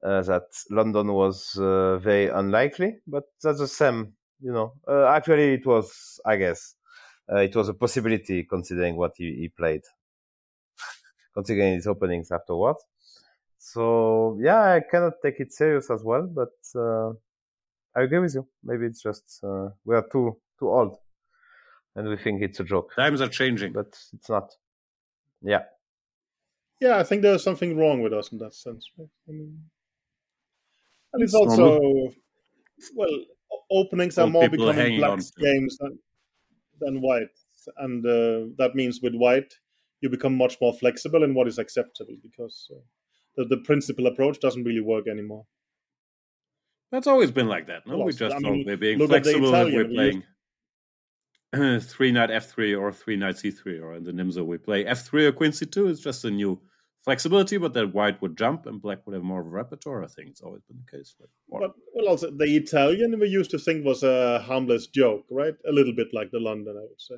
uh, that London was uh, very unlikely, but that's the same. You know, uh, actually, it was. I guess uh, it was a possibility considering what he, he played, considering his openings afterwards. So yeah, I cannot take it serious as well, but uh, I agree with you. Maybe it's just uh, we are too too old, and we think it's a joke, Times are changing. but it's not. Yeah. Yeah, I think there's something wrong with us in that sense. Right? I mean, and it's It's also well, o- openings are Old more becoming black games than than white, and uh, that means with white you become much more flexible in what is acceptable because uh, the, the principal approach doesn't really work anymore. That's always been like that. No, we just I thought mean, we're being look at the flexible if we're playing three knight f3 or three knight c3, or in the Nimzo we play f3 or queen c2. It's just a new flexibility, but that white would jump and black would have more of a repertoire. I think it's always been the case. But well, also the Italian we used to think was a harmless joke, right? A little bit like the London, I would say.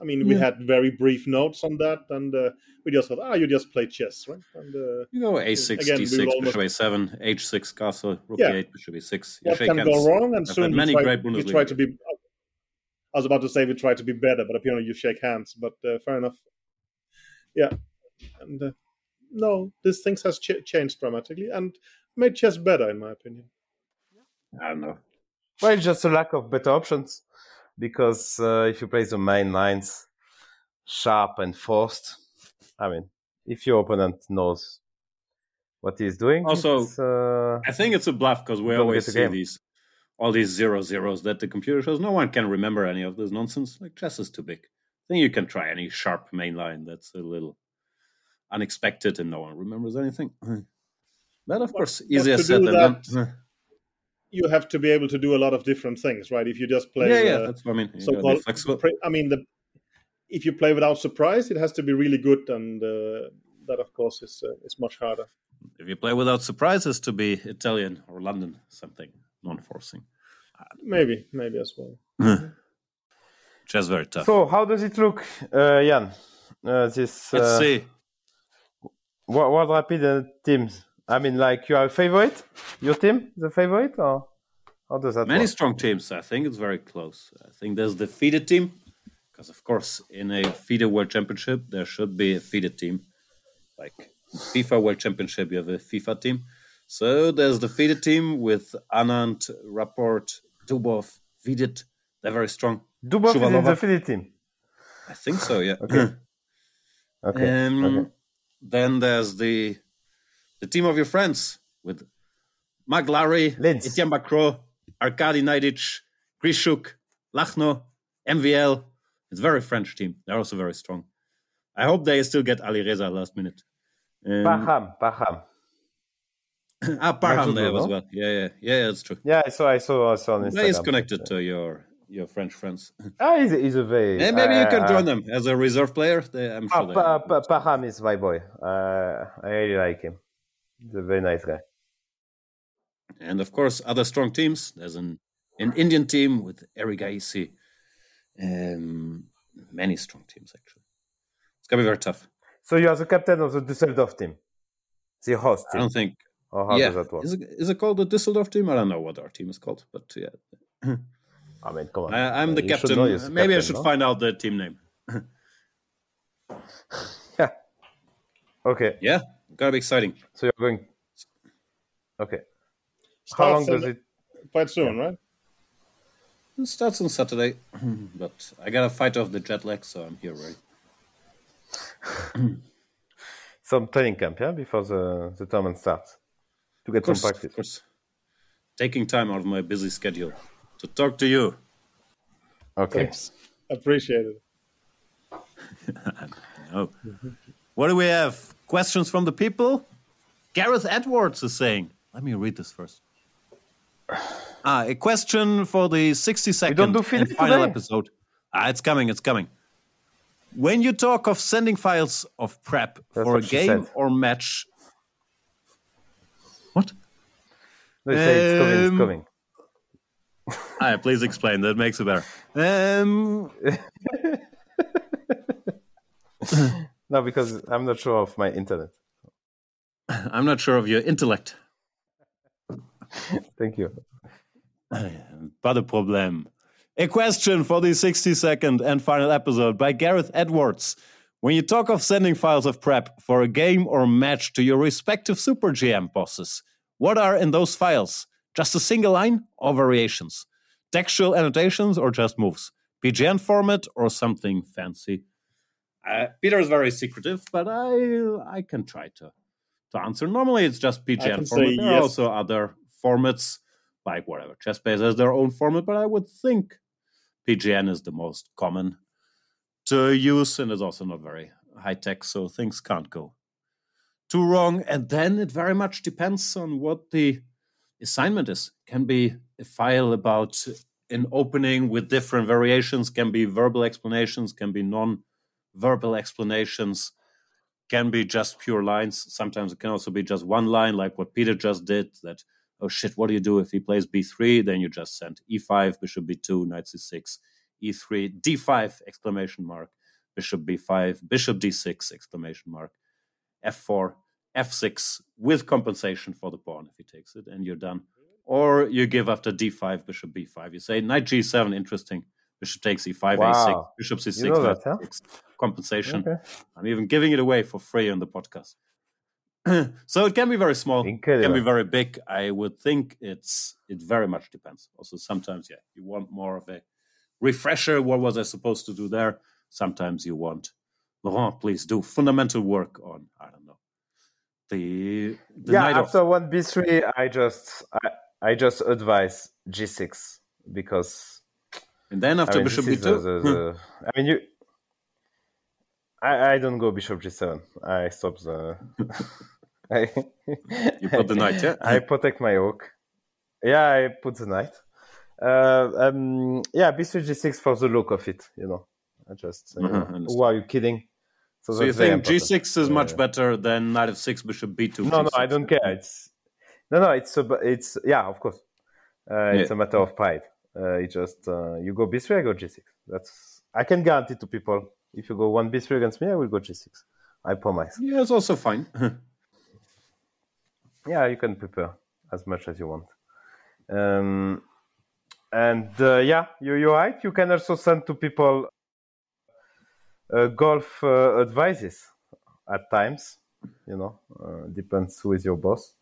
I mean, we had very brief notes on that, and uh, we just thought, ah, you just play chess, right? And uh, You go a6, Again, d6, will almost- bishop a7, h6 castle, rook Yeah. e8, bishop e6. You what shake can hands. go wrong? And I've soon had you many try, great you try to be. I was about to say we try to be better, but apparently you shake hands. But uh, fair enough. Yeah, and uh, no, this things has ch- changed dramatically and made chess better, in my opinion. I don't know. Well, it's just a lack of better options because uh, if you play the main lines sharp and forced, I mean, if your opponent knows what he's doing, Also, it's, uh, I think it's a bluff because we always see game. these all these zero zeros that the computer shows. No one can remember any of this nonsense. Like chess is too big. I think you can try any sharp main line that's a little unexpected and no one remembers anything. But of But- course, but easier said than done. You have to be able to do a lot of different things, right? If you just play, yeah, yeah, uh, that's what I mean. You so-called. pre- I mean, the if you play without surprise, it has to be really good, and uh, that, of course, is uh, is much harder. If you play without surprises, to be Italian or London, something non-forcing. Maybe, maybe as well. Chess very tough. so how does it look, uh, Jan? Uh, this Let's see. What, World Rapid uh, teams. I mean, like you are a favorite? Your team, the favorite, or how does that Many work? strong teams. I think it's very close. I think there's the FIDE team, because of course, in a FIDE World Championship, there should be a FIDE team. Like FIFA World Championship, you have a FIFA team. So there's the FIDE team with Anand, Rapport, Dubov, Vidit. They're very strong. Dubov is in the Philly team. I think so. Yeah. Okay. Okay. Um, okay. Then there's the the team of your friends with Maglari, Linz. Etienne Bacrot, Arkady Naiditsch, Grischuk, Lachno, MVL. It's a very French team. They're also very strong. I hope they still get Alireza last minute. Um, Parham, Parham. ah, Parham there as well. Yeah, yeah, yeah, that's true. Yeah, I saw, I saw, I saw on Instagram. He's connected to your your French friends. Ah, he's, he's a very. And maybe you uh, can join uh, them as a reserve player. They, I'm sure Pa- Parham is my boy. Uh, I really like him. He's a very nice guy. And of course, other strong teams. There's an, an Indian team with Erigaisi. Um, many strong teams, actually. It's going to be very tough. So you are the captain of the Düsseldorf team, the host Team. I don't think. Or how yeah. does that work? Is it, is it called the Düsseldorf team? I don't know what our team is called, but yeah. I mean, come on. I, I'm the You captain. you're the Maybe I should no? find out the team name. Yeah. Okay, Yeah, gotta be exciting. so you're going. Okay. How long does it? Quite soon, right? It starts on Saturday, but I gotta fight off the jet lag, so I'm here ready. Some training camp, yeah, before the the tournament starts to get Of course, some of practice. course. Taking time out of my busy schedule to talk to you. Okay. Thanks. Appreciate it. Oh. What do we have? Questions from the people? Gareth Edwards is saying. Let me read this first. Ah, a question for the 60 second don't do Philip final today? episode. Ah, it's coming, it's coming. When you talk of sending files of prep That's for a what she game said. or match. What? They say it's coming. It's Um, coming. Ah, please explain. That makes it better. Um, No, because I'm not sure of my internet. I'm not sure of your intellect. Thank you. Pas de problème. A question for the 60 second and final episode by Gareth Edwards. When you talk of sending files of prep for a game or match to your respective Super GM bosses, what are in those files? Just a single line or variations? Textual annotations or just moves? PGN format or something fancy? Uh, Peter is very secretive, but I I can try to to answer. Normally, it's just PGN format. There are also other formats like whatever. ChessBase has their own format, but I would think PGN is the most common to use and is also not very high tech, so things can't go too wrong. And then it very much depends on what the assignment is. Can be a file about an opening with different variations, can be verbal explanations, can be non verbal explanations, can be just pure lines. Sometimes it can also be just one line, like what Peter just did that oh shit, what do you do if he plays b3? Then you just send e5, bishop b2, knight c6, e3, d5 exclamation mark, bishop b5, bishop d6 exclamation mark, f4, f6 with compensation for the pawn if he takes it, and you're done. Or you give after d5, bishop b5. You say knight g7, interesting. Bishop takes e5, Wow. a6, bishop c6, You know that, huh? c6, compensation. Okay. I'm even giving it away for free on the podcast. so it can be very small, it can be very big. I would think it's it very much depends. Also, sometimes yeah, you want more of a refresher. What was I supposed to do there? Sometimes you want Laurent, please do fundamental work on I don't know the the yeah, night of after one b three, I just I, I just advise g six because and then I after mean, bishop b2. the- the- the- I mean you. I, I don't go bishop g7. I stop the. I, You put the knight, yeah? I protect my rook. Yeah, I put the knight. Uh, um, yeah, b3 g6 for the look of it. You know, I just. Uh, Mhm, who are you kidding? so you think g6 is much Yeah. better than knight of 6 bishop b2 No, no, G6? I don't care. It's no, no. It's a, it's yeah, of course. Uh, It's Yeah. a matter of pride. Uh, it just uh, you go b3, I go g6. That's I can guarantee to people. If you go one b3 against me, I will go g6. I promise. yeah it's also fine Yeah, you can prepare as much as you want. Um, and uh, yeah, you, you're right. You can also send to people uh, golf uh, advices at times. You know, uh, depends who is your boss.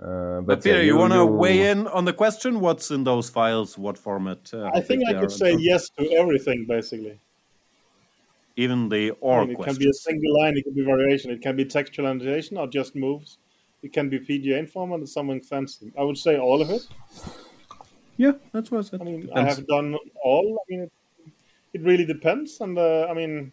Uh, But but Peter, yeah, you, want to weigh in on the question? What's in those files? What format? Uh, I think I could in? say yes to everything, basically. Even the I or mean, it can be a single line, it can be variation, it can be textual annotation or just moves. It can be PGN format and something fancy. I would say all of it. Yeah, that's what I said. I mean, I have done all. I mean, it, it really depends. And uh, I mean,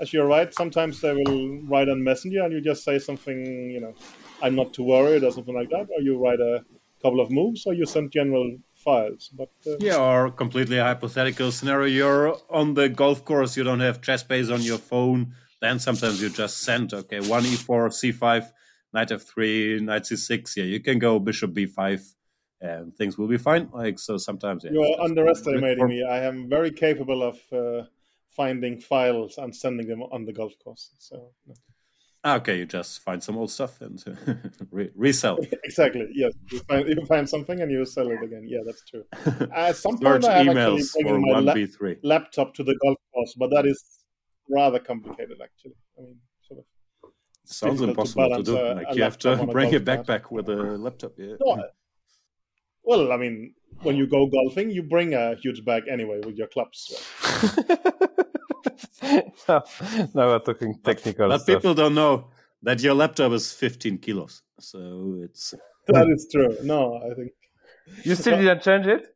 as you're right, sometimes they will write on Messenger and you just say something, you know, I'm not too worried or something like that. Or you write a couple of moves or you send general files. But uh, Yeah, or completely hypothetical scenario. You're on the golf course, you don't have chess base on your phone. Then sometimes you just send, okay, one e4, c5, knight f3, knight c6. Yeah, you can go bishop b5, and things will be fine. Like so, sometimes yeah, you're underestimating me. I am very capable of uh, finding files and sending them on the golf course. So, Ah, okay, you just find some old stuff and re- resell. exactly. Yes. You find, you find something and you sell it again. Yeah, that's true. At uh, some point, I have actually bringing my b3. laptop to the golf course, but that is rather complicated, actually. I mean, sort of. Sounds difficult to impossible to, do. a- like a you have to laptop on a bring a cart. backpack with a laptop. Yeah. No, uh, well, I mean, when you go golfing, you bring a huge bag anyway with your clubs. now, now we're talking technical But stuff. people don't know that your laptop is 15 kilos. So it's That is true. No, I think You still didn't change it?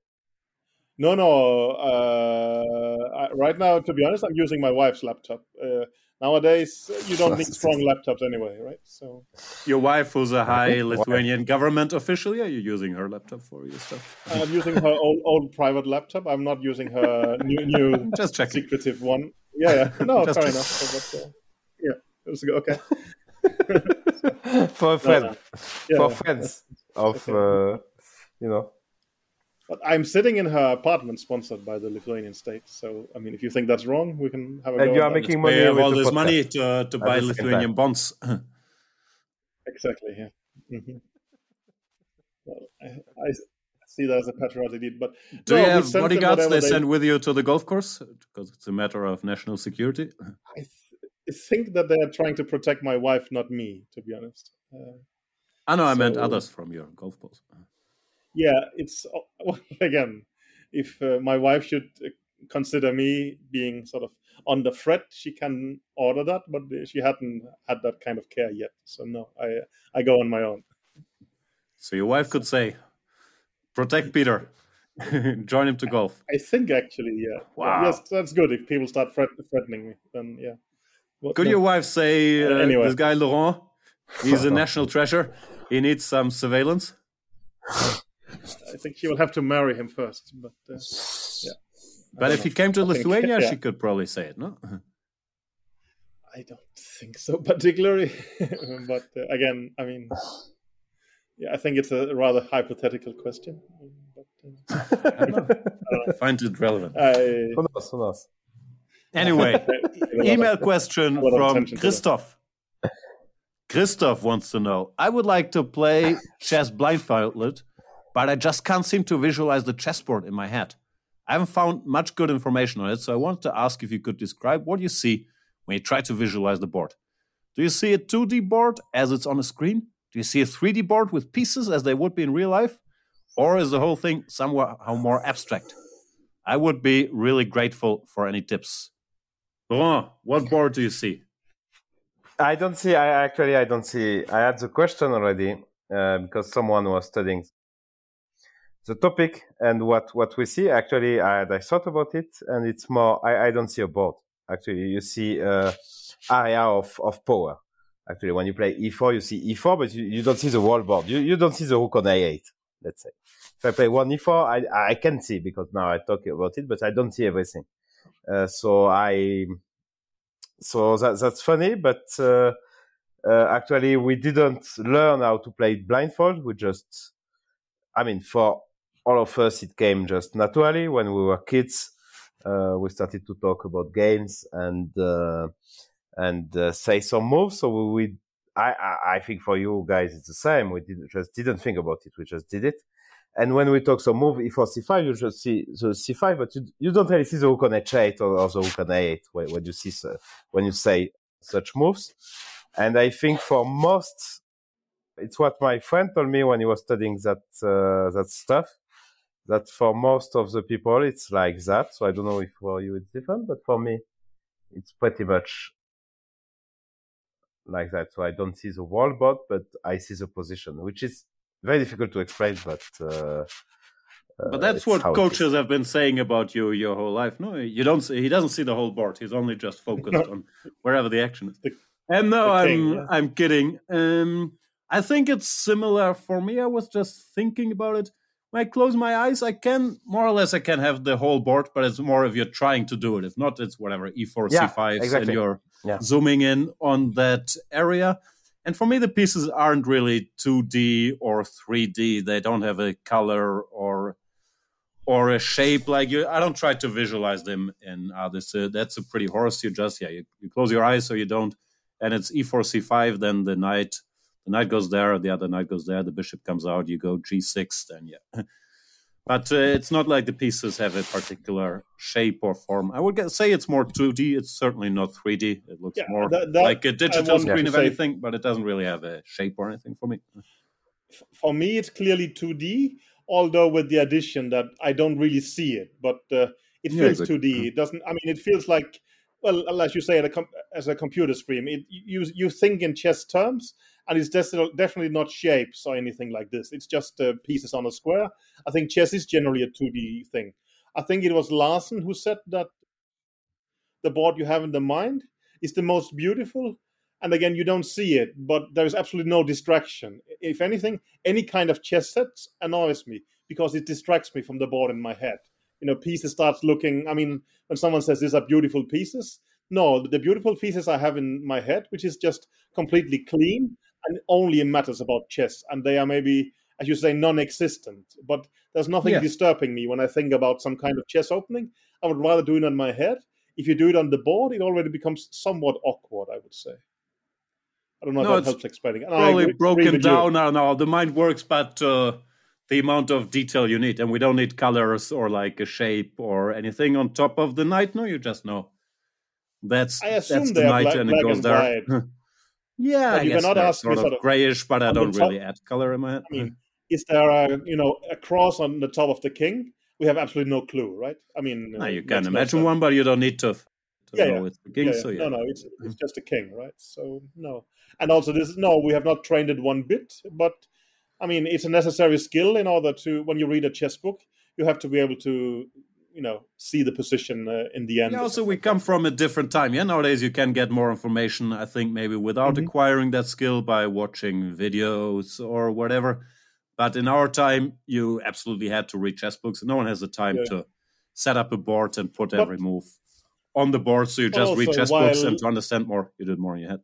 no, no. Uh, I, right now, to be honest, I'm using my wife's laptop. Uh, nowadays, you don't need strong laptops anyway, right? So your wife, who's a high Why? Lithuanian government official. Yeah, you're using her laptop for your stuff. I'm using her old, old private laptop. I'm not using her new, new Just checking. secretive one. Yeah, yeah. No, Just fair enough. But, uh, yeah, it was okay. For a friend. no. Yeah, For yeah. friends of, uh, you know. But I'm sitting in her apartment sponsored by the Lithuanian state. So, I mean, if you think that's wrong, we can have a And go you are making We money have with all the this podcast. money to, to buy Lithuanian time. bonds. Exactly, yeah. hmm Well, I, I see that as a patriotic deed, but Do no, you have send bodyguards whatever they send with you to the golf course? Because it's a matter of national security. I, th- I think that they are trying to protect my wife, not me, to be honest. Uh, I know I meant others from your golf balls. Yeah, it's again, if uh, my wife should uh, consider me being sort of on the threat, she can order that, but she hadn't had that kind of care yet. So no, I I go on my own. So your wife could say, protect Peter, join him to golf. I think actually, yeah. Wow. Yes, that's good. If people start threatening me, then yeah. What- Could no. your wife say, uh, Anyway. this guy Laurent, he's a national treasure, he needs some surveillance? I think she will have to marry him first. But uh, yeah. But don't if he came to I think- Lithuania, yeah. she could probably say it, no? I don't think so particularly. but uh, again, I mean, yeah, I think it's a rather hypothetical question. But I find it relevant. I, Who knows? Who knows? Anyway, email question a lot of from attention to that. Christoph. Christoph wants to know I would like to play chess blindfolded, but I just can't seem to visualize the chessboard in my head. I haven't found much good information on it, so I wanted to ask if you could describe what you see when you try to visualize the board. Do you see a 2D board as it's on a screen? Do you see a 3D board with pieces as they would be in real life? Or is the whole thing somehow more abstract? I would be really grateful for any tips. Laurent, what board do you see? I don't see. I actually I don't see. I had the question already uh, because someone was studying the topic and what what we see. Actually, I, I thought about it, and it's more. I, I don't see a board. Actually, you see uh, area of of power. Actually, when you play e4, you see e4, but you, you don't see the whole board. You you don't see the rook on a8. Let's say if I play one e4, I I can see because now I talk about it, but I don't see everything. Uh, so I so that, that's funny, but uh, uh, actually we didn't learn how to play blindfold. We just, I mean, for all of us, it came just naturally when we were kids. Uh, we started to talk about games and uh, and uh, say some moves. So we, we I, I, I think for you guys it's the same. We did, just didn't think about it. We just did it. And when we talk some move e4 c5, you just see the c5, but you, you don't really see the rook on h8 or, or the rook on a8 when, when you see when you say such moves. And I think for most, it's what my friend told me when he was studying that uh, that stuff. That for most of the people, it's like that. So I don't know if for you it's different, but for me, it's pretty much like that. So I don't see the wall board, but I see the position, which is very difficult to explain, but. Uh, but that's what coaches have been saying about you your whole life. No, you don't. See, he doesn't see the whole board. He's only just focused on wherever the action is. And no, the I'm yeah. I'm kidding. Um, I think it's similar for me. I was just thinking about it. When I close my eyes, I can more or less I can have the whole board, but it's more if you're trying to do it. If not, it's whatever e4, Yeah, c5, and you're Yeah. zooming in on that area. And for me, the pieces aren't really 2D or 3D. They don't have a color or or a shape like you. I don't try to visualize them in this. Uh, that's a pretty horse. You just yeah, you, you close your eyes so you don't, and it's e4 c5. Then the knight, the knight goes there, the other knight goes there. The bishop comes out. You go g6. Then yeah. But uh, it's not like the pieces have a particular shape or form. I would get, say it's more 2D. It's certainly not 3D. It looks Yeah, more that- that- like a digital screen of say- anything, but it doesn't really have a shape or anything for me. for me it's clearly 2d although with the addition that i don't really see it but uh, it Yeah, feels good. 2d it doesn't i mean it feels like well as you say at a com- as a computer screen it, you you think in chess terms and it's definitely not shapes or anything like this. It's just uh, pieces on a square. I think chess is generally a 2d thing. I think it was larsen who said that the board you have in the mind is the most beautiful. And again you don't see it but there's absolutely no distraction. If anything any kind of chess set annoys me because it distracts me from the board in my head. You know pieces starts looking i mean when someone says these are beautiful pieces no the beautiful pieces i have in my head which is just completely clean and only matters about chess and they are maybe as you say non-existent. But there's nothing Yeah. disturbing me when i think about some kind of chess opening. I would rather do it on my head. If you do it on the board it already becomes somewhat awkward i would say. I don't know No, if that helps explaining And Probably agree- broken down now. Now the mind works, but uh, the amount of detail you need, and we don't need colors or like a shape or anything on top of the knight. No, you just know. That's I assume that's they the knight, black- and it goes and there. white. yeah, But I you guess cannot they're ask me sort of sort of grayish, but I don't really add color in my head. I mean, is there a you know a cross on the top of the king? We have absolutely no clue, right? I mean, No, you can imagine one, but you don't need to, to Yeah, know yeah. it's the king. Yeah, yeah. So yeah, No, no, it's it's mm-hmm. just a king, right? So no, and also this no, we have not trained it one bit. But I mean, it's a necessary skill in order to when you read a chess book, you have to be able to you know see the position uh, in the end. Yeah, also we come from a different time. Yeah, nowadays you can get more information. I think maybe without Mhm. acquiring that skill by watching videos or whatever. But in our time, you absolutely had to read chess books. No one has the time Yeah. to set up a board and put But- every move on the board. So you just read chess books, and to understand more, you did more in your head.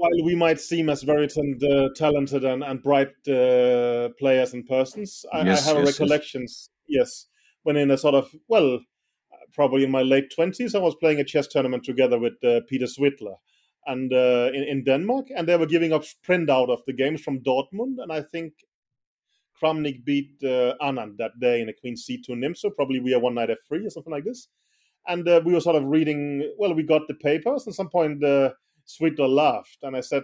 while we might seem as very uh, talented and, and bright uh, players and persons, I, yes, I have yes, recollections. Yes. yes, when in a sort of well, probably in my late twenties, I was playing a chess tournament together with uh, Peter Svidler, and uh, in, in Denmark, and they were giving up printout of the games from Dortmund, and I think Kramnik beat uh, Anand that day in a Queen C2 Nimzo. Probably we are one knight F3 or something like this. And uh, we were sort of reading, well, we got the papers. And at some point, uh, Svidler laughed. And I said,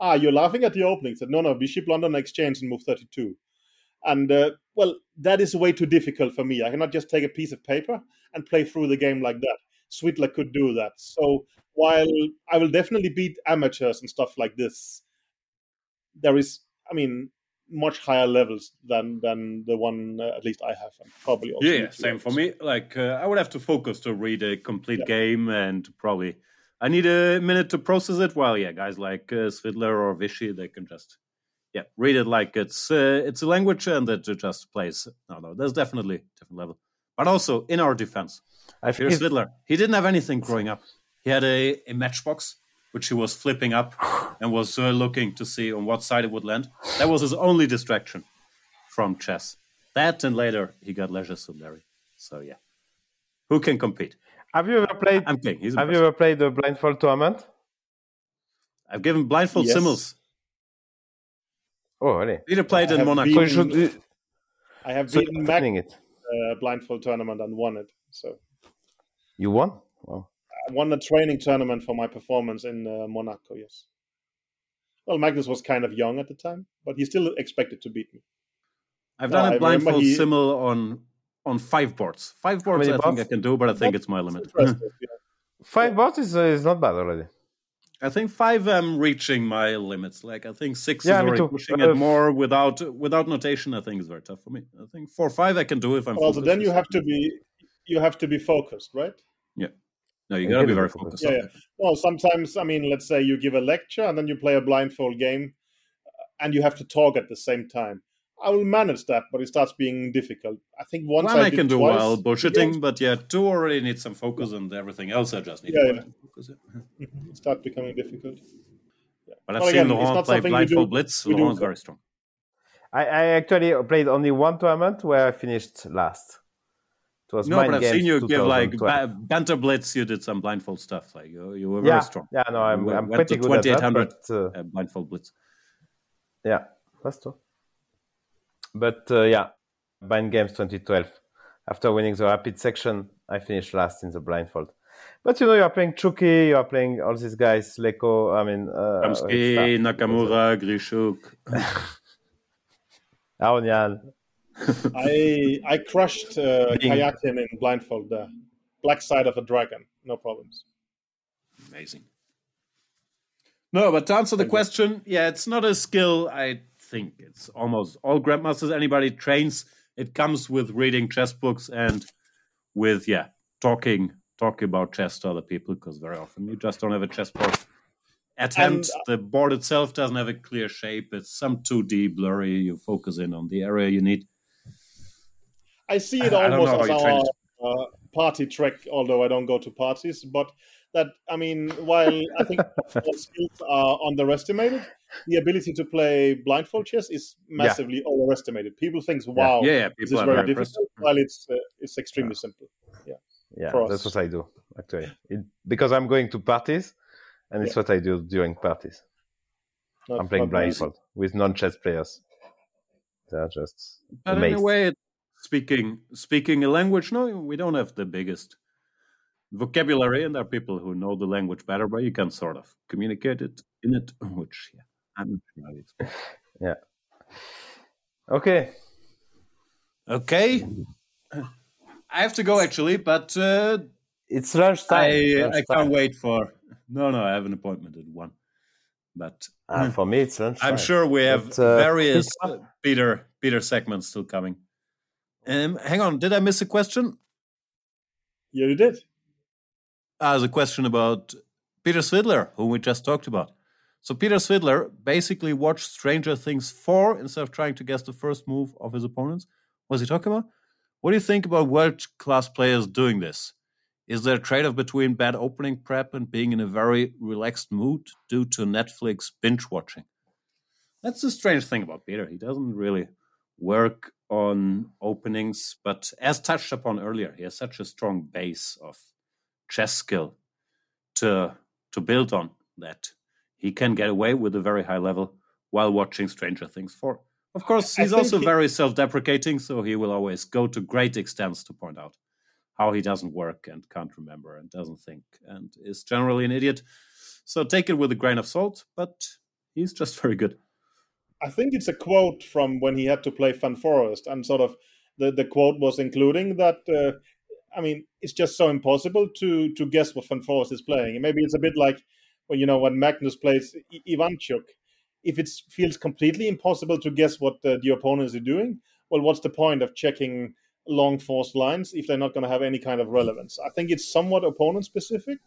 Ah, you're laughing at the opening. He said, No, no, bishop London Exchange in move 32. And, uh, well, that is way too difficult for me. I cannot just take a piece of paper and play through the game like that. Svidler could do that. So while I will definitely beat amateurs and stuff like this, there is, I mean, much higher levels than than the one uh, at least I have, and probably also yeah, same for me. Like uh, I would have to focus to read a complete yeah. game, and probably I need a minute to process it. While yeah, guys like uh, Svidler or Vishy, they can just yeah read it like it's uh, it's a language and it just plays. No, no, there's definitely a different level. But also in our defense, I feel Svidler, he didn't have anything growing up. He had a, a matchbox which he was flipping up and was uh, looking to see on what side it would land. That was his only distraction from chess. That and later he got Leisure Suit Larry. So yeah, who can compete? Have you ever played? I'm playing. He's have you ever played the blindfold tournament? I've given blindfold yes. Simuls. Oh, really? Peter played in Monaco. Should, I have so beaten Mac, it. Uh, blindfold tournament and won it. So you won? Wow. I won a training tournament for my performance in uh, Monaco. Yes. Well, Magnus was kind of young at the time, but he still expected to beat me. I've done a blindfold he... simul on on five boards. Five boards, I think I can do, but I think it's my limit. yeah. Five boards is uh, is not bad already. I think five I'm reaching my limits. Like I think six yeah, is already pushing uh, it more without without notation. I think is very tough for me. I think four five I can do if I'm. Also, then you have to be you have to be focused, right? Yeah. No, you got to be very focused. Yeah, yeah. Well, sometimes, I mean, let's say you give a lecture and then you play a blindfold game and you have to talk at the same time. I will manage that, but it starts being difficult. I think once One I, I can do twice, well bullshitting, yeah. but yeah, two already need some focus, and everything else I just need yeah, to focus. Yeah. it start becoming difficult. Yeah. But I've well, seen again, Laurent play blindfold blitz. Laurent is very strong. I, I actually played only one tournament where I finished last. It was no, but I've seen you give like ba- banter blitz. You did some blindfold stuff. Like you, you were yeah, very strong. Yeah, no, I'm, I'm pretty good at that. But, uh, uh, blindfold blitz. Yeah, that's true. But uh, yeah, Mind Games 2012. After winning the rapid section, I finished last in the blindfold. But you know, you are playing Chucky, you are playing all these guys, Leko, I mean, uh, Kamsky, Nakamura, Grischuk, Aronian. I I crushed uh, Karjakin in blindfold there. Black side of a dragon, no problems. Amazing. No, but to answer the question, yeah, it's not a skill. I think it's almost all grandmasters. Anybody trains, it comes with reading chess books and with yeah, talking talking about chess to other people because very often you just don't have a chessboard. Attempt and, uh, the board itself doesn't have a clear shape. It's some 2D blurry. You focus in on the area you need. I see it almost as our uh, party trick, although I don't go to parties. But that, I mean, while I think skills are underestimated, the ability to play blindfold chess is massively yeah. overestimated. People think, "Wow, yeah, yeah, this is very, very difficult," while it's uh, it's extremely yeah. simple. Yeah, yeah, that's what I do actually, it, because I'm going to parties, and it's what I do during parties. Not, I'm playing blindfold easy. with non-chess players. They're just but amazed. in a way, speaking speaking a language no we don't have the biggest vocabulary and there are people who know the language better but you can sort of communicate it in it which yeah i'm sure yeah. Okay. Okay. I have to go actually but uh, it's lunchtime. I, I can't wait for no no i have an appointment at one but uh, for me it's lunchtime. I'm sure we have but, uh, various peter peter segments still coming. Um, hang on, did I miss a question? Yeah, you did. Ah, a question about Peter Svidler, whom we just talked about. So Peter Svidler basically watched Stranger Things 4 instead of trying to guess the first move of his opponents. Was he talking about? What do you think about world class players doing this? Is there a trade off between bad opening prep and being in a very relaxed mood due to Netflix binge watching? That's the strange thing about Peter. He doesn't really work on openings, but as touched upon earlier, he has such a strong base of chess skill to to build on that he can get away with a very high level while watching Stranger Things 4. Of course, he's also he... very self deprecating, so he will always go to great extents to point out how he doesn't work and can't remember and doesn't think and is generally an idiot. So take it with a grain of salt, but he's just very good. I think it's a quote from when he had to play Van Foreest, and sort of the, the quote was including that. Uh, I mean, it's just so impossible to to guess what Van Foreest is playing. And maybe it's a bit like when you know when Magnus plays Ivanchuk if it feels completely impossible to guess what the, the opponents are doing, well, what's the point of checking long forced lines if they're not going to have any kind of relevance? I think it's somewhat opponent specific,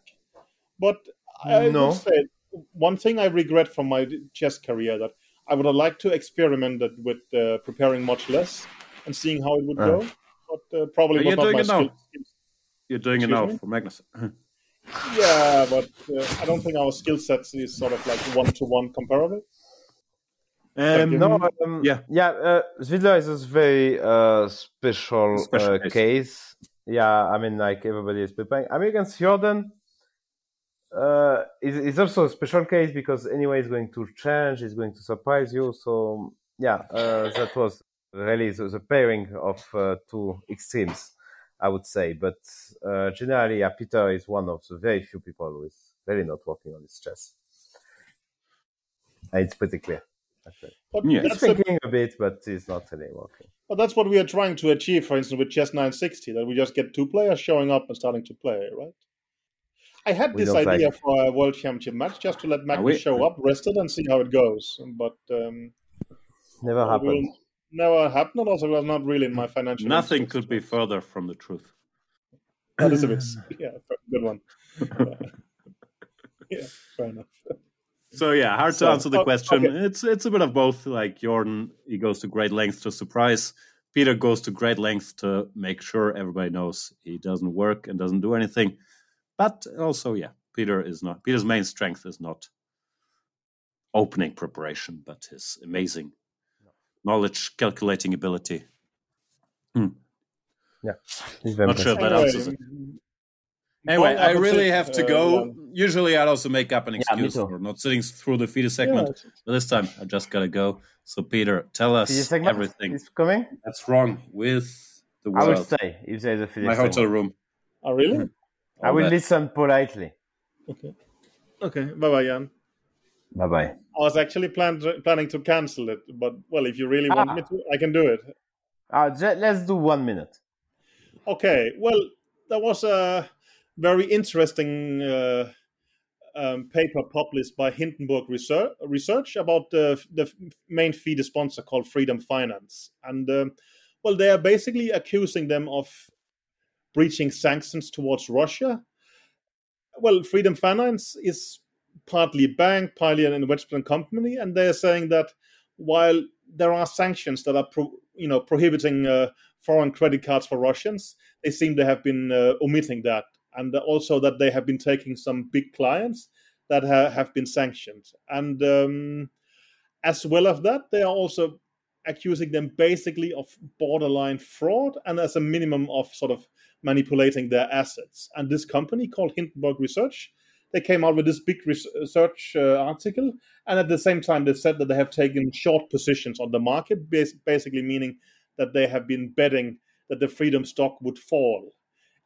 but I no. would say one thing I regret from my chess career that I would have liked to experiment with uh, preparing much less and seeing how it would uh. go, but uh, probably you're doing it now. You're doing Excuse it now me? for Magnus. yeah, but uh, I don't think our skill sets is sort of like one to one comparable. Um, no, um, yeah, yeah. Uh, Svidler is a very uh, special, special uh, case. case. Yeah, I mean, like everybody is preparing. I mean, against Jorden, uh, is is also a special case because anyway, it's going to change. It's going to surprise you. So yeah, uh, that was really the, the pairing of uh, two extremes, I would say. But uh, generally, yeah, Peter is one of the very few people who is really not working on his chess. And it's pretty clear. But yeah. He's thinking a, a, bit, but it's not really working. But that's what we are trying to achieve, for instance, with Chess 960, that we just get two players showing up and starting to play, right? I had we this idea like... for a World Championship match just to let Magnus we... show up, rested, and see how it goes. But um, never happened. Never happened. Also, was not really in my financial. Nothing interest. could be further from the truth. That is a bit, yeah, good one. yeah, fair enough. So yeah, hard so, to answer the oh, question. Okay. It's it's a bit of both. Like Jorden, he goes to great lengths to surprise. Peter goes to great lengths to make sure everybody knows he doesn't work and doesn't do anything. But also, yeah, Peter is not Peter's main strength is not opening preparation, but his amazing knowledge, calculating ability. Hmm. Yeah, not sure if that answers it. Anyway, I really have to go. Uh, Usually, I'd also make up an excuse yeah, for not sitting through the FIDE segment. Yeah. But this time, I just gotta go. So, Peter, tell us everything. Is coming? That's wrong with the world. I will stay if there's a FIDE My segment. hotel room. Oh, really? Mm. I will listen politely. Okay. Okay. Bye bye, Jan. Bye bye. I was actually plan- planning to cancel it, but well, if you really want ah. me to, I can do it. Uh, let's do one minute. Okay. Well, there was a very interesting uh, um, paper published by Hindenburg Research, Research about the, the main FIDE sponsor called Freedom Finance. And um, well, they are basically accusing them of breaching sanctions towards Russia. Well, Freedom Finance is partly bank, partly an investment company, and they're saying that while there are sanctions that are pro, you know prohibiting uh, foreign credit cards for Russians, they seem to have been uh, omitting that and also that they have been taking some big clients that ha- have been sanctioned. And um, as well as that, they are also accusing them basically of borderline fraud and as a minimum of sort of manipulating their assets. And this company called Hindenburg Research, they came out with this big research uh, article, and at the same time, they said that they have taken short positions on the market, basically meaning that they have been betting that the freedom stock would fall.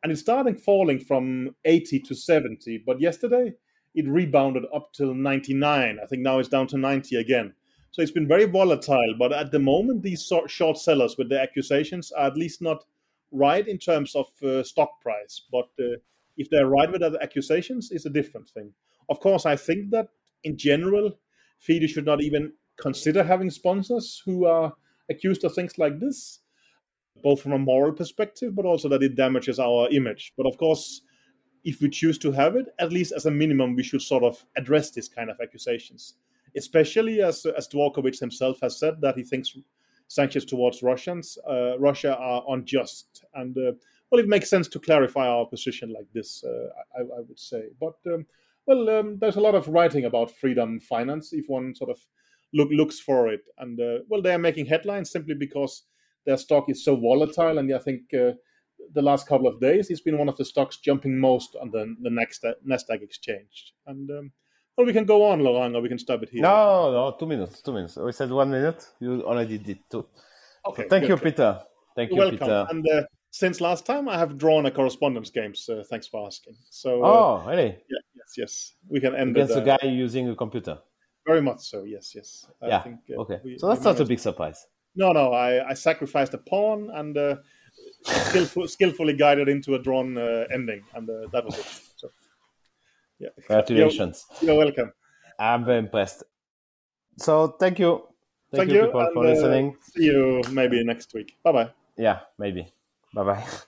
And it's starting falling from 80 to 70 but yesterday it rebounded up till 99 i think now it's down to 90 again. So it's been very volatile but at the moment these short sellers with the accusations are at least not right in terms of uh, stock price. But uh, if they're right with the accusations it's a different thing of course i think that in general FIDE should not even consider having sponsors who are accused of things like this both from a moral perspective, but also that it damages our image. But of course, if we choose to have it, at least as a minimum, we should sort of address this kind of accusations. Especially as as Dvorkovich himself has said that he thinks sanctions towards Russians, uh, Russia are unjust, and uh, well, it makes sense to clarify our position like this. Uh, I, I, would say, but um, well, um, there's a lot of writing about freedom finance if one sort of look looks for it, and uh, well, they are making headlines simply because their stock is so volatile, and I think. Uh, the last couple of days, it's been one of the stocks jumping most on the, the next Nasdaq exchange. And um, well, we can go on, Laurent, or we can stop it here. No, no, two minutes, two minutes. We said one minute. You already did two. Okay. So thank you, Peter. Thank you, welcome. Peter. And uh, since last time, I have drawn a correspondence game. So thanks for asking. So. Uh, oh, really? Yeah. Yes. Yes. We can end against it, a guy using a computer. Very much so. Yes. Yes. I yeah. Think, uh, okay. We, so that's not a big surprise. No, no. I, I sacrificed a pawn and uh, skillful, skillfully guided into a drawn uh, ending, and uh, that was it. So, yeah. Congratulations. You're, you're, welcome. I'm very impressed. So thank you. Thank, thank you, you and, for listening. see you maybe next week. Bye bye. Yeah, maybe. Bye bye.